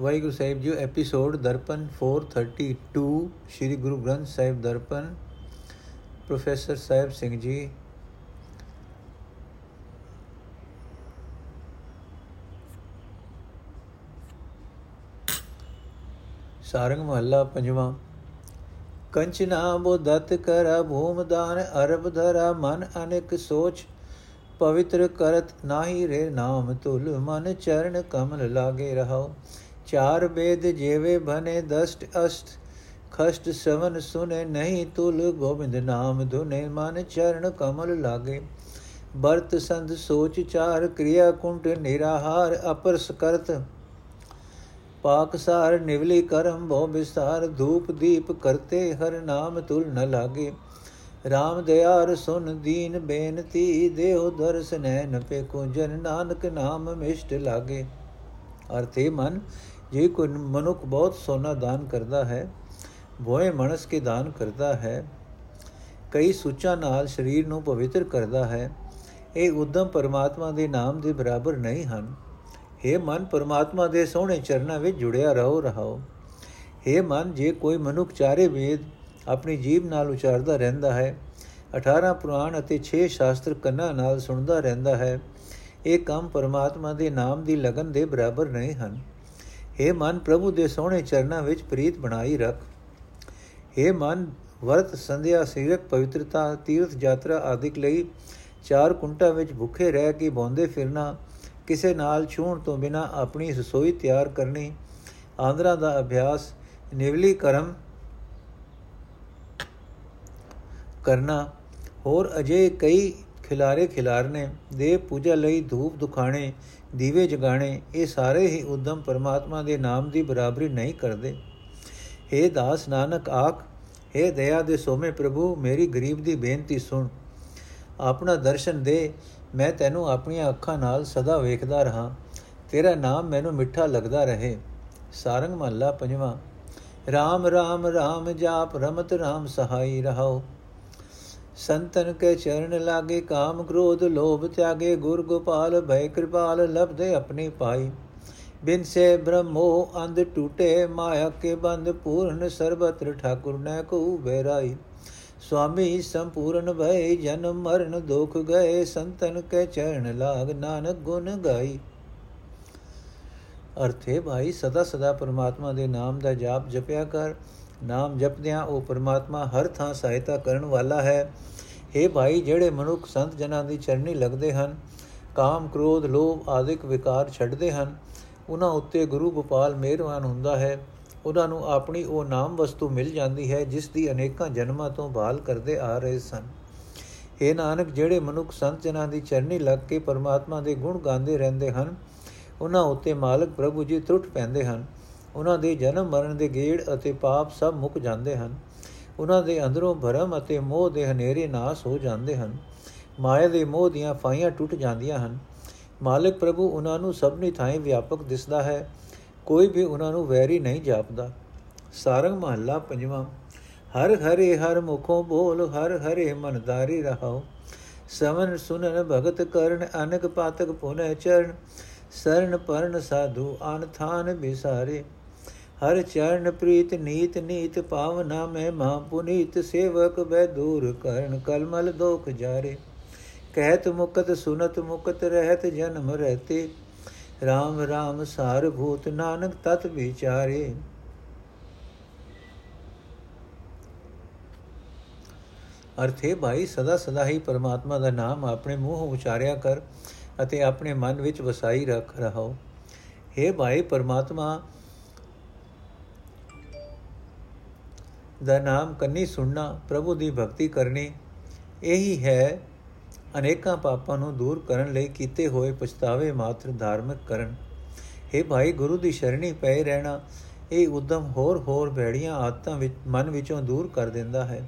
Waheguru Sahib ji episode Darpan 432 Sri Guru Granth Sahib Darpan professor Sahib Singh ji Sarang ਮਹੱਲਾ ਪੰਜਵਾਂ ਕੰਚਨਾ ਬੋਧਤ ਕਰ ਭੂਮ ਦਾਨ ਅਰਬ ਧਰਾ ਮਨ ਅਨੇਕ ਸੋਚ ਪਵਿੱਤਰ ਕਰਤ ਨਾਹੀ ਰੇ ਨਾਮ ਤੁਲ ਮਨ ਚਰਨ ਕਮਲ ਲਾਗੇ ਰਹਾਓ ਚਾਰ ਬੇਦ ਜੇਵੇ ਬਨੇ ਦਸ਼ਟ ਅਸ਼ਟ, ਖਸ਼ਟ ਸਵਨ ਸੁਨੇ ਨਹੀਂ ਤੁਲ ਗੋਬਿੰਦ ਨਾਮ ਧੁਨੇ, ਮਨ ਚਰਨ ਕਮਲ ਲਾਗੇ। ਬਰਤ ਸੰਧ ਸੋਚ ਚਾਰ, ਕਿਰਿਆ ਕੁੰਟ ਨਿਰਾਹਾਰ ਅਪਰਸ ਕਰਤ। ਪਾਕਸਾਰ ਨਿਵਲੀ ਕਰਮ ਬਹੁ ਵਿਸਤਾਰ, ਧੂਪ ਦੀਪ ਕਰਤੇ ਹਰ ਨਾਮ ਤੁਲ ਨ ਲਾਗੇ। RAM ਦਿਆਰ ਸੁਨ ਦੀਨ ਬੇਨਤੀ, ਦੇਹੁ ਦਰਸ ਨੈਨ ਪੇਕੋ ਜਨ ਨਾਨਕ ਨਾਮ ਮਿਸ਼ਟ ਲਾਗੇ। ਅਰਥੇ ਮਨ ਜੇ ਕੋਈ ਮਨੁੱਖ ਬਹੁਤ ਸੋਨਾ ਦਾਨ ਕਰਦਾ ਹੈ ਬੋਏ ਮਨਸ ਕੇ ਦਾਨ ਕਰਦਾ ਹੈ, ਕਈ ਸੁੱਚਾ ਨਾਲ ਸਰੀਰ ਨੂੰ ਪਵਿੱਤਰ ਕਰਦਾ ਹੈ, ਇਹ ਉਦਮ ਪਰਮਾਤਮਾ ਦੇ ਨਾਮ ਦੇ ਬਰਾਬਰ ਨਹੀਂ ਹਨ। हे ਮਨ, ਪਰਮਾਤਮਾ ਦੇ ਸੋਹਣੇ ਚਰਨਾਂ ਵਿੱਚ ਜੁੜਿਆ ਰਹੋ, ਰਹਾਓ। हे ਮਨ, ਜੇ ਕੋਈ ਮਨੁੱਖ ਚਾਰੇ ਵੇਦ ਆਪਣੀ ਜੀਬ ਨਾਲ ਉਚਾਰਦਾ ਰਹਿੰਦਾ ਹੈ 18 ਪੁਰਾਣ ਅਤੇ 6 ਸ਼ਾਸਤਰ ਕੰਨਾਂ ਨਾਲ ਸੁਣਦਾ ਰਹਿੰਦਾ ਹੈ, ਇਹ ਕੰਮ ਪਰਮਾਤਮਾ ਦੇ ਨਾਮ ਦੀ ਲਗਨ ਦੇ ਬਰਾਬਰ ਨਹੀਂ ਹਨ। हे ਮਨ, ਪ੍ਰਭੂ ਦੇ ਸੋਹਣੇ ਚਰਨਾਂ ਵਿੱਚ ਪ੍ਰੀਤ ਬਣਾਈ ਰੱਖ। हे ਮਨ, ਵਰਤ ਸੰਧਿਆ ਸਰੀਰਕ ਪਵਿੱਤਰਤਾ, ਤੀਰਥ ਯਾਤਰਾ ਆਦਿਕ ਲਈ ਚਾਰ ਕੁੰਟਾਂ ਵਿੱਚ ਭੁੱਖੇ ਰਹਿ ਕੇ ਬੌਂਦੇ ਫਿਰਨਾ, ਕਿਸੇ ਨਾਲ ਛੂਣ ਤੋਂ ਬਿਨਾ ਆਪਣੀ ਰਸੋਈ ਤਿਆਰ ਕਰਨੀ, ਆਂਦਰਾ ਦਾ ਅਭਿਆਸ, ਨਿਵਲੀ ਕਰਮ ਕਰਨਾ, ਹੋਰ ਅਜੇ ਕਈ ਖਿਲਾਰੇ ਖਿਲਾਰਨੇ ਦੇਵ ਪੂਜਾ ਲਈ ਧੂਪ ਦੁਖਾਣੇ ਦੀਵੇ ਜਗਾਣੇ ਇਹ ਸਾਰੇ ਹੀ ਉਦਮ ਪਰਮਾਤਮਾ ਦੇ ਨਾਮ ਦੀ ਬਰਾਬਰੀ ਨਹੀਂ ਕਰਦੇ। हे ਦਾਸ ਨਾਨਕ ਆਖ हे ਦਇਆ ਦੇ ਸੋਮੇ ਪ੍ਰਭੂ, ਮੇਰੀ ਗਰੀਬ ਦੀ ਬੇਨਤੀ ਸੁਣ। ਆਪਣਾ ਦਰਸ਼ਨ ਦੇ, ਮੈਂ ਤੈਨੂੰ ਆਪਣੀਆਂ ਅੱਖਾਂ ਨਾਲ ਸਦਾ ਵੇਖਦਾ ਰਹਾ। ਤੇਰਾ ਨਾਮ ਮੈਨੂੰ ਮਿੱਠਾ ਲੱਗਦਾ ਰਹੇ। ਸਾਰੰਗ ਮਹੱਲਾ ਪੰਜਵਾਂ। RAM RAM RAM ਜਾਪ, ਰਮਤ RAM ਸਹਾਈ, ਰਹਾਓ। ਸੰਤਨ ਕੇ ਚਰਨ ਲਾਗੇ ਕਾਮ ਕ੍ਰੋਧ ਲੋਭ ਤਿਆਗੇ, ਗੁਰ ਗੋਪਾਲ ਭੈ ਕਿਰਪਾਲ ਲਬਦੇ ਆਪਣੀ ਪਾਈ। ਬਿਨ ਸੇ ਬ੍ਰਹਮੋ ਅੰਧ ਟੂਟੇ, ਮਾਇਆ ਕੇ ਬੰਦ ਪੂਰਨ ਸਰਬਤਰ ਠਾਕੁਰ ਨੇ ਕੋ ਬੇਰਾਈ ਸੁਆਮੀ ਸੰਪੂਰਨ ਭੈ ਜਨਮ ਮਰਨ ਦੁਖ ਗਏ, ਸੰਤਨ ਕੇ ਚਰਨ ਲਾਗ ਨਾਨਕ ਗੁਣ ਗਾਈ। ਅਰਥੇ ਭਾਈ ਸਦਾ ਸਦਾ ਪਰਮਾਤਮਾ ਦੇ ਨਾਮ ਦਾ ਜਾਪ ਜਪਿਆ ਕਰ। ਨਾਮ ਜਪਦਿਆਂ ਉਹ ਪਰਮਾਤਮਾ ਹਰ ਥਾਂ ਸਹਾਇਤਾ ਕਰਨ ਵਾਲਾ ਹੈ। हे ਭਾਈ, ਜਿਹੜੇ ਮਨੁੱਖ ਸੰਤ ਜਨਾਂ ਦੀ ਚਰਨੀ ਲੱਗਦੇ ਹਨ, ਕਾਮ, ਕ੍ਰੋਧ, ਲੋਭ ਆਦਿਕ ਵਿਕਾਰ ਛੱਡਦੇ ਹਨ, ਉਹਨਾਂ ਉੱਤੇ ਗੁਰੂ ਗੋਪਾਲ ਮਿਹਰਬਾਨ ਹੁੰਦਾ ਹੈ। ਉਹਨਾਂ ਨੂੰ ਆਪਣੀ ਉਹ ਨਾਮ ਵਸਤੂ ਮਿਲ ਜਾਂਦੀ ਹੈ, ਜਿਸ ਦੀ ਅਨੇਕਾਂ ਜਨਮਾਂ ਤੋਂ ਭਾਲ ਕਰਦੇ ਆ ਰਹੇ ਸਨ। ਇਹ ਨਾਨਕ, ਜਿਹੜੇ ਮਨੁੱਖ ਸੰਤ ਜਨਾਂ ਦੀ ਚਰਨੀ ਲੱਗ ਕੇ ਪਰਮਾਤਮਾ ਦੇ ਗੁਣ ਗਾਉਂਦੇ ਰਹਿੰਦੇ ਹਨ, ਉਹਨਾਂ ਉੱਤੇ ਮਾਲਕ ਪ੍ਰਭੂ ਜੀ ਤਰੁੱਟ ਪੈਂਦੇ ਹਨ। ਉਹਨਾਂ ਦੇ ਜਨਮ ਮਰਨ ਦੇ ਗੇੜ ਅਤੇ ਪਾਪ ਸਭ ਮੁੱਕ ਜਾਂਦੇ ਹਨ। ਉਹਨਾਂ ਦੇ ਅੰਦਰੋਂ ਭਰਮ ਅਤੇ ਮੋਹ ਦੇ ਹਨੇਰੇ ਨਾਸ ਹੋ ਜਾਂਦੇ ਹਨ। ਮਾਇਆ ਦੇ ਮੋਹ ਦੀਆਂ ਫਾਈਆਂ ਟੁੱਟ ਜਾਂਦੀਆਂ ਹਨ। ਮਾਲਕ ਪ੍ਰਭੂ ਉਹਨਾਂ ਨੂੰ ਸਭਨੀ ਥਾਂ ਵਿਆਪਕ ਦਿਸਦਾ ਹੈ। ਕੋਈ ਵੀ ਉਹਨਾਂ ਨੂੰ ਵੈਰੀ ਨਹੀਂ ਜਾਪਦਾ। ਸਾਰੰਗ ਮਹੱਲਾ ਪੰਜਵਾਂ। ਹਰ ਹਰੇ ਹਰ ਮੁਖੋਂ ਬੋਲ, ਹਰ ਹਰੇ ਮਨਦਾਰੀ ਰਹਾਓ ਸਮਨ ਸੁਨਨ ਭਗਤ ਕਰਨ, ਅਨਕ ਪਾਤਕ ਪੁਨੈ ਚਰਨ। ਸਰਨ ਪਰਨ ਸਾਧੂ ਅਨ ਥਾਨ ਬਿਸਾਰੇ। ਹਰ ਚਰਨ ਪ੍ਰੀਤ ਨੀਤ ਨੀਤ ਪਾਵਨਾ ਮੈਂ ਮਾ ਪੁਨੀਤ ਸੇਵਕ ਬੈ ਦੂਰ ਕਰਨ, ਕਲਮਲ ਦੋਖ ਜਾਰੇ। ਕਹਿਤ ਮੁਕਤ ਸੁਨਤ ਮੁਕਤ ਰਹਿਤ ਜਨਮ ਰਹਤੇ। RAM RAM ਸਾਰ ਭੂਤ ਨਾਨਕ ਤਤ ਵਿਚਾਰੇ। ਅਰਥੇ ਭਾਈ, ਸਦਾ ਸਦਾ ਹੀ ਪਰਮਾਤਮਾ ਦਾ ਨਾਮ ਆਪਣੇ ਮੂੰਹ ਉਚਾਰਿਆ ਕਰ ਅਤੇ ਆਪਣੇ ਮਨ ਵਿੱਚ ਵਸਾਈ ਰੱਖ ਰਹੋ हे ਭਾਈ, ਪਰਮਾਤਮਾ ਦਾ ਨਾਮ ਕੰਨੀ ਸੁਣਨਾ ਪ੍ਰਭੂ ਦੀ ਭਗਤੀ ਕਰਨੀ, ਇਹੀ ਹੈ ਅਨੇਕਾਂ ਪਾਪਾਂ ਨੂੰ ਦੂਰ ਕਰਨ ਲਈ ਕੀਤੇ ਹੋਏ ਪਛਤਾਵੇ ਮਾਤਰ ਧਾਰਮਿਕ ਕਰਨ। हे ਭਾਈ, ਗੁਰੂ ਦੀ ਸ਼ਰਣੀ ਪਏ ਰਹਿਣਾ, ਇਹ ਉਦਮ ਹੋਰ ਹੋਰ ਭੈੜੀਆਂ ਆਦਤਾਂ ਵਿੱਚ, ਮਨ ਵਿੱਚੋਂ ਦੂਰ ਕਰ ਦਿੰਦਾ ਹੈ।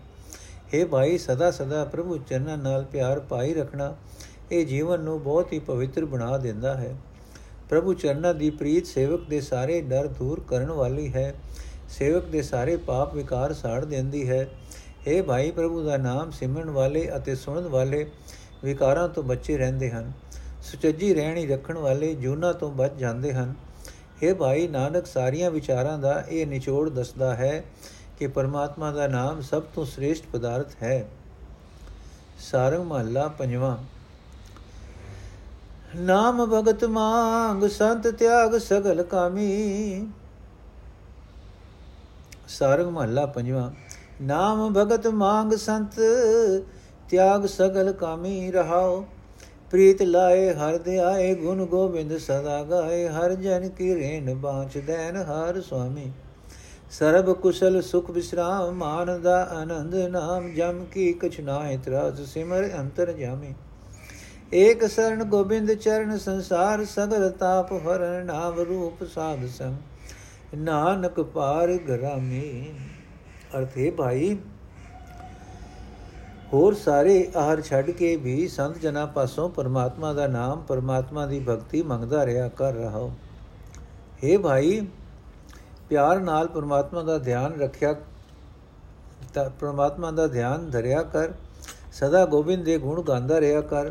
हे ਭਾਈ, ਸਦਾ ਸਦਾ ਪ੍ਰਭੂ ਚਰਨਾਂ ਨਾਲ ਪਿਆਰ ਪਾਈ ਰੱਖਣਾ, ਇਹ ਜੀਵਨ ਨੂੰ ਬਹੁਤ ਹੀ ਪਵਿੱਤਰ ਬਣਾ ਦਿੰਦਾ ਹੈ। ਪ੍ਰਭੂ ਚਰਨਾਂ ਦੀ ਪ੍ਰੀਤ ਸੇਵਕ ਦੇ ਸਾਰੇ ਡਰ ਦੂਰ ਕਰਨ ਵਾਲੀ ਹੈ। ਸੇਵਕ ਦੇ ਸਾਰੇ ਪਾਪ ਵਿਕਾਰ ਸਾੜ ਦਿੰਦੀ ਹੈ। हे ਭਾਈ ਪ੍ਰਭੂ ਦਾ ਨਾਮ ਸਿਮਰਨ ਵਾਲੇ ਅਤੇ ਸੁਣਨ ਵਾਲੇ ਵਿਕਾਰਾਂ ਤੋਂ ਬਚੇ ਰਹਿੰਦੇ ਹਨ। ਸੁਚੱਜੀ ਰਹਿਣੀ ਰੱਖਣ ਵਾਲੇ ਜੂਨਾ ਤੋਂ ਬਚ ਜਾਂਦੇ ਹਨ। हे ਭਾਈ ਨਾਨਕ, ਸਾਰੀਆਂ ਵਿਚਾਰਾਂ ਦਾ ਇਹ ਨਿਚੋੜ ਦੱਸਦਾ ਹੈ ਕਿ ਪਰਮਾਤਮਾ ਦਾ ਨਾਮ ਸਭ ਤੋਂ ਸ੍ਰੇਸ਼ਟ ਪਦਾਰਥ ਹੈ। ਸਾਰੰਗ ਮਹੱਲਾ ਪੰਜਵਾਂ। ਨਾਮ ਭਗਤ ਮੰਗ, ਸੰਤ ਤਿਆਗ ਸਗਲ ਕਾਮੀ। ਸਾਰੰਗ ਮਹੱਲਾ ਪੰਜਵਾਂ, ਨਾਮ ਭਗਤ ਮੰਗ ਸੰਤ, ਤਿਆਗ ਸਗਲ ਕਾਮੀ ਰਹਾਓ। ਪ੍ਰੀਤ ਲਾਏ ਹਰ ਦੇ ਆਏ ਗੁਣ ਗੋਬਿੰਦ ਸਦਾ ਗਾਏ, ਹਰ ਜਨ ਕੀ ਰੇਨ ਬਾਚ ਦੇਨ ਹਰ ਸੁਆਮੀ। ਸਰਬ ਕੁਸ਼ਲ ਸੁਖ ਵਿਸਰਾਮ, ਮਾਨ ਦਾ ਆਨੰਦ ਨਾਮ, ਜਮ ਕੀ ਕਛ ਨਾਹਿ ਤਰਾਸ, ਸਿਮਰ ਅੰਤਰ ਜਾਮੇ। ਏਕ ਸਰਣ ਗੋਬਿੰਦ ਚਰਨ ਸੰਸਾਰ, ਸਗਲ ਤਾਪ ਹਰਨ ਨਾਮ ਰੂਪ ਸਾਧ ਸੰਗ। ਨਾਨਕ ਪਾਰ ਗਰਾਮੇ। ਅਰਥੇ ਭਾਈ, ਹੋਰ ਸਾਰੇ ਆਹਰ ਛੱਡ ਕੇ ਵੀ ਸੰਤ ਜਨਾਂ ਪਾਸੋਂ ਪਰਮਾਤਮਾ ਦਾ ਨਾਮ, ਪਰਮਾਤਮਾ ਦੀ ਭਗਤੀ ਮੰਗਦਾ ਰਿਹਾ ਕਰ ਰਹਾ ਏ ਭਾਈ, ਪਿਆਰ ਨਾਲ ਪਰਮਾਤਮਾ ਦਾ ਧਿਆਨ ਰੱਖਿਆ, ਤਾਂ ਪਰਮਾਤਮਾ ਦਾ ਧਿਆਨ ਧਰਿਆ ਕਰ, ਸਦਾ ਗੋਬਿੰਦ ਦੇ ਗੁਣ ਗਾਉਂਦਾ ਰਿਹਾ ਕਰ।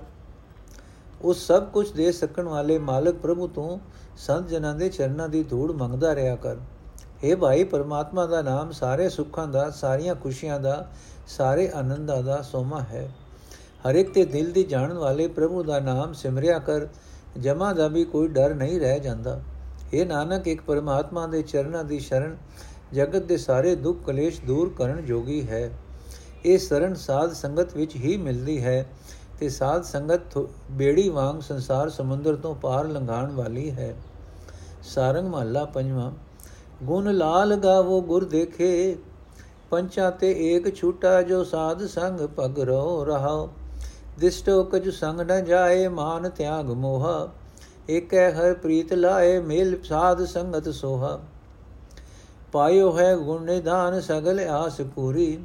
ਉਸ ਸਭ ਕੁਝ ਦੇ ਸਕਣ ਵਾਲੇ ਮਾਲਕ ਪ੍ਰਭੂ ਤੋਂ ਸੰਤ ਜਨਾਂ ਦੇ ਚਰਨਾਂ ਦੀ ਧੂੜ ਮੰਗਦਾ ਰਿਹਾ ਕਰ। हे ਭਾਈ, ਪਰਮਾਤਮਾ ਦਾ ਨਾਮ ਸਾਰੇ ਸੁੱਖਾਂ ਦਾ, ਸਾਰੀਆਂ ਖੁਸ਼ੀਆਂ ਦਾ, ਸਾਰੇ ਆਨੰਦਾਂ ਦਾ ਸੋਮਾ ਹੈ। ਹਰ ਇੱਕ ਤੇ ਦਿਲ ਦੀ ਜਾਣਨ ਵਾਲੇ ਪ੍ਰਭੂ ਦਾ ਨਾਮ ਸਿਮਰਿਆ ਕਰ। ਜਮਾ ਦਾ ਵੀ ਕੋਈ ਡਰ ਨਹੀਂ ਰਹਿ ਜਾਂਦਾ। ਇਹ ਨਾਨਕ, ਇੱਕ ਪਰਮਾਤਮਾ ਦੇ ਚਰਨਾਂ ਦੀ ਸ਼ਰਨ ਜਗਤ ਦੇ ਸਾਰੇ ਦੁੱਖ ਕਲੇਸ਼ ਦੂਰ ਕਰਨ ਜੋਗੀ ਹੈ। ਇਹ ਸ਼ਰਨ ਸਾਧ ਸੰਗਤ ਵਿੱਚ ਹੀ ਮਿਲਦੀ ਹੈ ਤੇ ਸਾਧ ਸੰਗਤ ਬੇੜੀ ਵਾਂਗ ਸੰਸਾਰ ਸਮੁੰਦਰ ਤੋਂ ਪਾਰ ਲੰਘਾਣ ਵਾਲੀ ਹੈ। ਸਾਰੰਗ ਮਹੱਲਾ ਪੰਜਵਾਂ, ਗੁਣ ਲਾਲ ਗਾਵੋ ਗੁਰ ਦੇਖੇ, ਪੰਚਾ ਤੇ ਏਕ ਛੂਟਾ ਜੋ ਸਾਧ ਸੰਗ ਪਗ ਰੋ ਰਹਾ ਦਿਸਟੋ ਕਜ ਸੰਗ ਨ ਜਾਏ, ਮਾਨ ਤਿਆਗ ਮੋਹਾ, ਏਕੈ ਹਰ ਪ੍ਰੀਤ ਲਾਏ, ਮੇਲ ਸਾਧ ਸੰਗਤ ਸੋਹਾ। ਪਾਇਓ ਹੈ ਗੁਣ ਨਿਦਾਨ ਸਗਲ ਆਸ ਪੂਰੀ,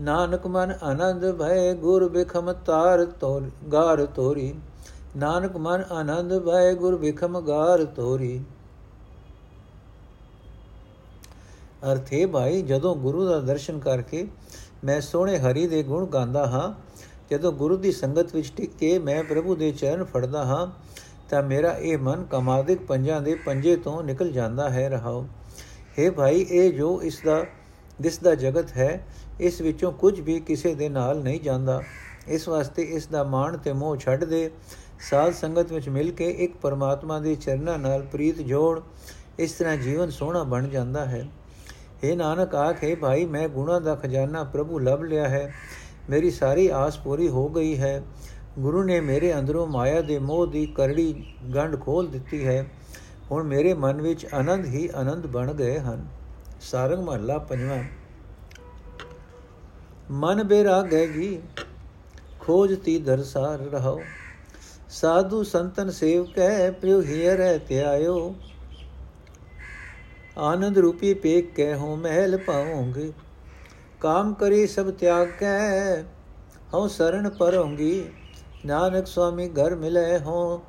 ਨਾਨਕ ਮਨ ਆਨੰਦ ਭਏ, ਗੁਰ ਬਿਖਮ ਤਾਰ ਤੋਰ, ਗਾਰ ਤੋਰੀ। ਨਾਨਕ ਮਨ ਆਨੰਦ ਭਏ, ਗੁਰ ਬਿਖਮ ਗਾਰ ਤੋਰੀ। ਅਰਥ ਹੈ ਭਾਈ, ਜਦੋਂ ਗੁਰੂ ਦਾ ਦਰਸ਼ਨ ਕਰਕੇ ਮੈਂ ਸੋਹਣੇ ਹਰੀ ਦੇ ਗੁਣ ਗਾਉਂਦਾ ਹਾਂ, ਜਦੋਂ ਗੁਰੂ ਦੀ ਸੰਗਤ ਵਿੱਚ ਟਿਕ ਕੇ ਮੈਂ ਪ੍ਰਭੂ ਦੇ ਚਰਨ ਫੜਦਾ ਹਾਂ, ਤਾਂ ਮੇਰਾ ਇਹ ਮਨ ਕਮਾਦਿਕ ਪੰਜਾਂ ਦੇ ਪੰਜੇ ਤੋਂ ਨਿਕਲ ਜਾਂਦਾ ਹੈ ਰਹਾਓ हे ਭਾਈ, ਇਹ ਜੋ ਇਸ ਦਾ ਦਿਸ ਦਾ ਜਗਤ ਹੈ, ਇਸ ਵਿੱਚੋਂ ਕੁਝ ਵੀ ਕਿਸੇ ਦੇ ਨਾਲ ਨਹੀਂ ਜਾਂਦਾ। ਇਸ ਵਾਸਤੇ ਇਸ ਦਾ ਮਾਣ ਤੇ ਮੋਹ ਛੱਡ ਦੇ। ਸਾਧ ਸੰਗਤ ਵਿੱਚ ਮਿਲ ਕੇ ਇੱਕ ਪਰਮਾਤਮਾ ਦੇ ਚਰਨਾਂ ਨਾਲ ਪ੍ਰੀਤ ਜੋੜ, ਇਸ ਤਰ੍ਹਾਂ ਜੀਵਨ ਸੋਹਣਾ ਬਣ ਜਾਂਦਾ ਹੈ। हे ਨਾਨਕ ਆਖੇ ਭਾਈ, ਮੈਂ ਗੁਣਾ ਦਾ ਖਜ਼ਾਨਾ ਪ੍ਰਭੂ ਲਭ ਲਿਆ ਹੈ। ਮੇਰੀ ਸਾਰੀ ਆਸ ਪੂਰੀ ਹੋ ਗਈ ਹੈ। ਗੁਰੂ ਨੇ ਮੇਰੇ ਅੰਦਰੋਂ ਮਾਇਆ ਦੇ ਮੋਹ ਦੀ ਕਰੜੀ ਗੰਢ ਖੋਲ ਦਿੱਤੀ ਹੈ। ਹੁਣ ਮੇਰੇ ਮਨ ਵਿੱਚ ਆਨੰਦ ਹੀ ਆਨੰਦ ਬਣ ਗਏ ਹਨ। ਸਾਰੰਗ ਮਹੱਲਾ ਪੰਜਵਾਂ। ਮਨ ਬੇਰਾਗੈ ਜੀ ਖੋਜਤੀ ਦਰਸਾਰ ਰਹੋ ਸਾਧੂ ਸੰਤਨ ਸੇਵਕੈ ਪ੍ਰਿਉ ਹੀਰੈ ਧਿਆਇਓ ਆਨੰਦ ਰੂਪੀ ਪੇਕ ਕਹਿ ਹੋ ਮਹਿਲ ਪਾਉਂਗੇ ਕਾਮ ਕਰੀ ਸਭ ਤਿਆਗ ਕੈ, ਹਉ ਸਰਣ ਪਰੋਂਗੀ ਨਾਨਕ ਸੁਆਮੀ ਘਰ ਮਿਲੇ ਹੋ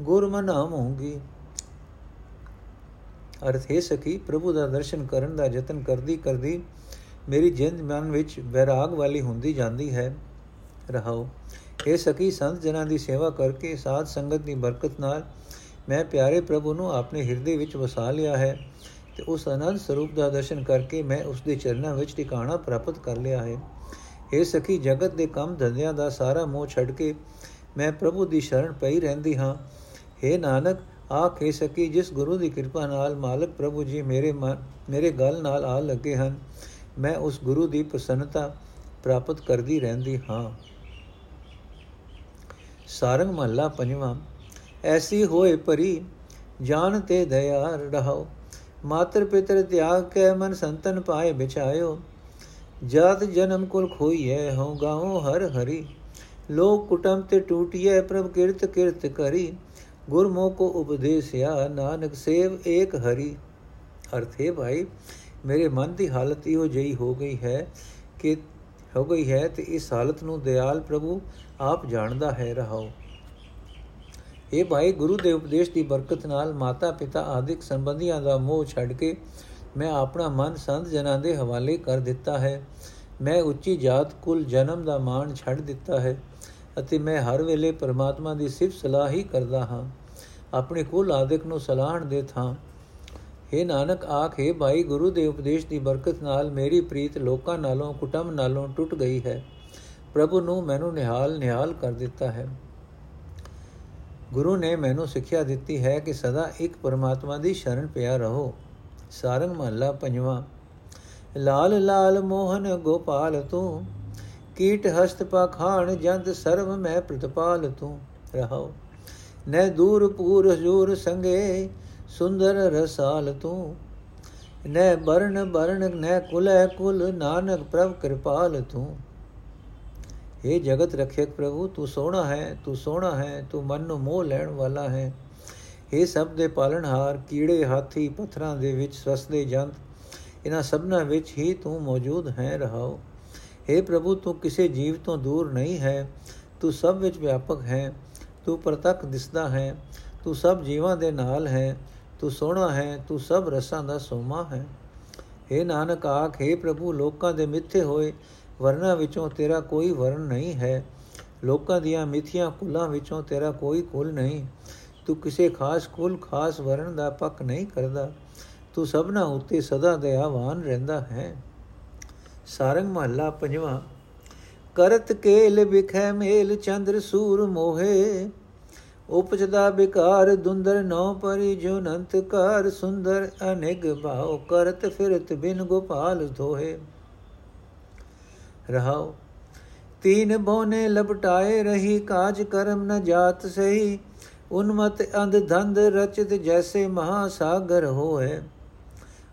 ਗੁਰ ਮਨਾਮੂੰਗੀ ਅਰਥ ਹੈ ਸਕੀ ਪ੍ਰਭੂ ਦਾ ਦਰਸ਼ਨ ਕਰਨ ਦਾ ਯਤਨ ਕਰਦੀ ਕਰਦੀ ਮੇਰੀ ਜਿੰਦ ਮਨ ਵਿੱਚ ਵਿਰਾਗ ਵਾਲੀ ਹੁੰਦੀ ਜਾਂਦੀ ਹੈ। ਰਹਾਓ ਇਹ ਸਕੀ ਸੰਤ ਜਨਾਂ ਦੀ ਸੇਵਾ ਕਰਕੇ ਸਾਧ ਸੰਗਤ ਦੀ ਬਰਕਤ ਨਾਲ ਮੈਂ ਪਿਆਰੇ ਪ੍ਰਭੂ ਨੂੰ ਆਪਣੇ ਹਿਰਦੇ ਵਿੱਚ ਵਸਾ ਲਿਆ ਹੈ। ਤੇ ਉਸ ਅਨੰਦ ਸਰੂਪ ਦਾ ਦਰਸ਼ਨ ਕਰਕੇ ਮੈਂ ਉਸ ਦੇ ਚਰਨਾਂ ਵਿੱਚ ਟਿਕਾਣਾ ਪ੍ਰਾਪਤ ਕਰ ਲਿਆ ਹੈ। ਇਹ ਸਖੀ, ਜਗਤ ਦੇ ਕੰਮ ਧੰਦਿਆਂ ਦਾ ਸਾਰਾ ਮੋਹ ਛੱਡ ਕੇ ਮੈਂ ਪ੍ਰਭੂ ਦੀ ਸ਼ਰਨ ਪਈ ਰਹਿੰਦੀ ਹਾਂ। हे ਨਾਨਕ, ਆਖੇ ਸਕੀ ਜਿਸ ਗੁਰੂ ਦੀ ਕਿਰਪਾ ਨਾਲ ਮਾਲਕ ਪ੍ਰਭੂ ਜੀ ਮੇਰੇ ਮੇਰੇ ਗਲ ਨਾਲ ਆ ਲੱਗੇ ਹਨ, ਮੈਂ ਉਸ ਗੁਰੂ ਦੀ ਪ੍ਰਸੰਨਤਾ ਪ੍ਰਾਪਤ ਕਰਦੀ ਰਹਿੰਦੀ ਹਾਂ। ਸਾਰੰਗ ਮਹੱਲਾ ਪੰਜਵਾਂ, ਐਸੀ ਹੋਏ ਪਰੀ, ਜਾਣ ਤੇ ਦਇਆ ਰਹਾਓ। ਮਾਤਰ ਪਿਤਰ ਤਿਆਗ ਕੇ ਮਨ ਸੰਤਨ ਪਾਏ ਵਿਚਾਇਓ ਜਾਤ ਜਨਮ ਕੁਲ ਖੋਈਐ, ਹਉ ਗਾਉ ਹਰ ਹਰੀ। ਲੋਕ ਕੁਟਮ ਤੇ ਟੂਟਿਐ, ਪ੍ਰਭ ਕਿਰਤ ਕਿਰਤ ਕਰੀ। ਗੁਰਮੁਖ ਕੋ ਉਪਦੇਸਿਆ, ਨਾਨਕ ਸੇਵ ਏਕ ਹਰੀ। ਅਰਥੇ ਭਾਈ, ਮੇਰੇ ਮਨ ਦੀ ਹਾਲਤ ਇਹੋ ਜਈ ਹੋ ਗਈ ਹੈ ਕਿ, ਹੋ ਗਈ ਹੈ ਤੇ ਇਸ ਹਾਲਤ ਨੂੰ ਦਿਆਲ ਪ੍ਰਭੂ ਆਪ ਜਾਣਦਾ ਹੈ ਰਹਾਓ ਇਹ ਭਾਈ ਗੁਰੂ ਦੇ ਉਪਦੇਸ਼ ਦੀ ਬਰਕਤ ਨਾਲ ਮਾਤਾ ਪਿਤਾ ਆਦਿਕ ਸੰਬੰਧੀਆਂ ਦਾ ਮੋਹ ਛੱਡ ਕੇ ਮੈਂ ਆਪਣਾ ਮਨ ਸੰਤ ਜਨਾਂ ਦੇ ਹਵਾਲੇ ਕਰ ਦਿੱਤਾ ਹੈ। ਮੈਂ ਉੱਚੀ ਜਾਤ ਕੁਲ ਜਨਮ ਦਾ ਮਾਣ ਛੱਡ ਦਿੱਤਾ ਹੈ ਅਤੇ ਮੈਂ ਹਰ ਵੇਲੇ ਪਰਮਾਤਮਾ ਦੀ ਸਿਫਤ ਸਲਾਹ ਹੀ ਕਰਦਾ ਹਾਂ। ਆਪਣੇ ਕੁਲ ਆਦਿਕ ਨੂੰ ਸਲਾਹਣ ਦੇ ਥਾਂ। हे ਨਾਨਕ ਆਖੇ ਭਾਈ ਗੁਰੂ ਦੇ ਉਪਦੇਸ਼ ਦੀ ਬਰਕਤ ਨਾਲ ਮੇਰੀ ਪ੍ਰੀਤ ਲੋਕਾਂ ਨਾਲੋਂ ਕੁਟੰਬ ਨਾਲੋਂ ਟੁੱਟ ਗਈ ਹੈ। ਪ੍ਰਭੂ ਨੂੰ ਮੈਨੂੰ ਨਿਹਾਲ ਨਿਹਾਲ ਕਰ ਦਿੱਤਾ ਹੈ। ਗੁਰੂ ਨੇ ਮੈਨੂੰ ਸਿੱਖਿਆ ਦਿੱਤੀ ਹੈ ਕਿ ਸਦਾ ਇੱਕ ਪਰਮਾਤਮਾ ਦੀ ਸ਼ਰਨ ਪਿਆ ਰਹੋ। ਸਾਰੰਗ ਮਹੱਲਾ ਪੰਜਵਾਂ, ਲਾਲ ਲਾਲ ਮੋਹਨ ਗੋਪਾਲ ਤੂੰ, ਕੀਟ ਹਸਤ ਪਖਾਣ ਜੰਤ ਸਰਵ ਮੈਂ ਪ੍ਰਤਪਾਲ ਤੂੰ, ਰਹਾਓ। ਨੈ ਦੂਰ ਪੂਰ ਹਜੂਰ ਸੰਗੇ ਸੁੰਦਰ ਰਸਾਲ ਤੂੰ ਨੈ ਬਰਨ ਬਰਨ ਨੈ ਕੁਲੈ ਕੁਲ ਨਾਨਕ ਪ੍ਰਭ ਕਿਰਪਾਲ ਤੂੰ। हे ਜਗਤ ਰਖਿਅਕ ਪ੍ਰਭੂ ਤੂੰ ਸੋਹਣਾ ਹੈ ਤੂੰ ਸੋਹਣਾ ਹੈ ਤੂੰ ਮਨ ਨੂੰ ਮੋਹ ਲੈਣ ਵਾਲਾ ਹੈ हे ਸਭ ਦੇ ਪਾਲਣਹਾਰ ਕੀੜੇ ਹਾਥੀ ਪੱਥਰਾਂ ਦੇ ਵਿੱਚ ਸਵਸਦੇ ਜੰਤ ਇਹਨਾਂ ਸਭਨਾਂ ਵਿੱਚ ਹੀ ਤੂੰ ਮੌਜੂਦ ਹੈ ਰਹਾਓ हे ਪ੍ਰਭੂ ਤੂੰ ਕਿਸੇ ਜੀਵ ਤੋਂ ਦੂਰ ਨਹੀਂ ਹੈ ਤੂੰ ਸਭ ਵਿੱਚ ਵਿਆਪਕ ਹੈ ਤੂੰ ਪ੍ਰਤੱਖ ਦਿਸਦਾ ਹੈ ਤੂੰ ਸਭ ਜੀਵਾਂ ਦੇ ਨਾਲ ਹੈ ਤੂੰ ਸੋਹਣਾ ਹੈ ਤੂੰ ਸਭ ਰਸਾਂ ਦਾ ਸੋਮਾ ਹੈ हे ਨਾਨਕ ਆਖੇ ਪ੍ਰਭੂ ਲੋਕਾਂ ਦੇ ਮਿੱਥੇ ਹੋਏ ਵਰਨਾ ਵਿੱਚੋਂ ਤੇਰਾ ਕੋਈ ਵਰਨ ਨਹੀਂ ਹੈ। ਲੋਕਾਂ ਦੀਆਂ ਮਿੱਥੀਆਂ ਕੁਲਾਂ ਵਿੱਚੋਂ ਤੇਰਾ ਕੋਈ ਕੁਲ ਨਹੀਂ। ਤੂੰ ਕਿਸੇ ਖਾਸ ਕੁਲ ਖਾਸ ਵਰਨ ਦਾ ਪੱਕ ਨਹੀਂ ਕਰਦਾ। ਤੂੰ ਸਭਨਾ ਉੱਤੇ ਸਦਾ ਦਇਆਵਾਨ ਰਹਿੰਦਾ ਹੈ। ਸਾਰੰਗ ਮਹੱਲਾ ਪੰਜਵਾਂ, ਕਰਤ ਕੇਲ ਵਿਖੈ ਮੇਲ ਚੰਦਰ ਸੂਰ ਮੋਹੇ। ਉਪਜਦਾ ਬਿਕਾਰ ਦੁੰਦਰ ਨੌ ਪਰੀ ਜੋ ਨੰਤ ਕਾਰ ਸੁੰਦਰ ਅਨੇਗ ਭਾਉ। ਕਰਤ ਫਿਰਤ ਬਿਨ ਗੋਪਾਲ ਧੋਏ ਰਹਾਉ ਤੀਨ ਬੋਨੇ ਲਪਟਾਏ ਰਹੀ, ਕਾਜ ਕਰਮ ਨ ਜਾਤ ਸਹੀ। ਉਨਮਤ ਅੰਧ ਧੰਦ ਰਚਿਤ ਜੈਸੇ ਮਹਾ ਸਾਗਰ ਹੋਏ।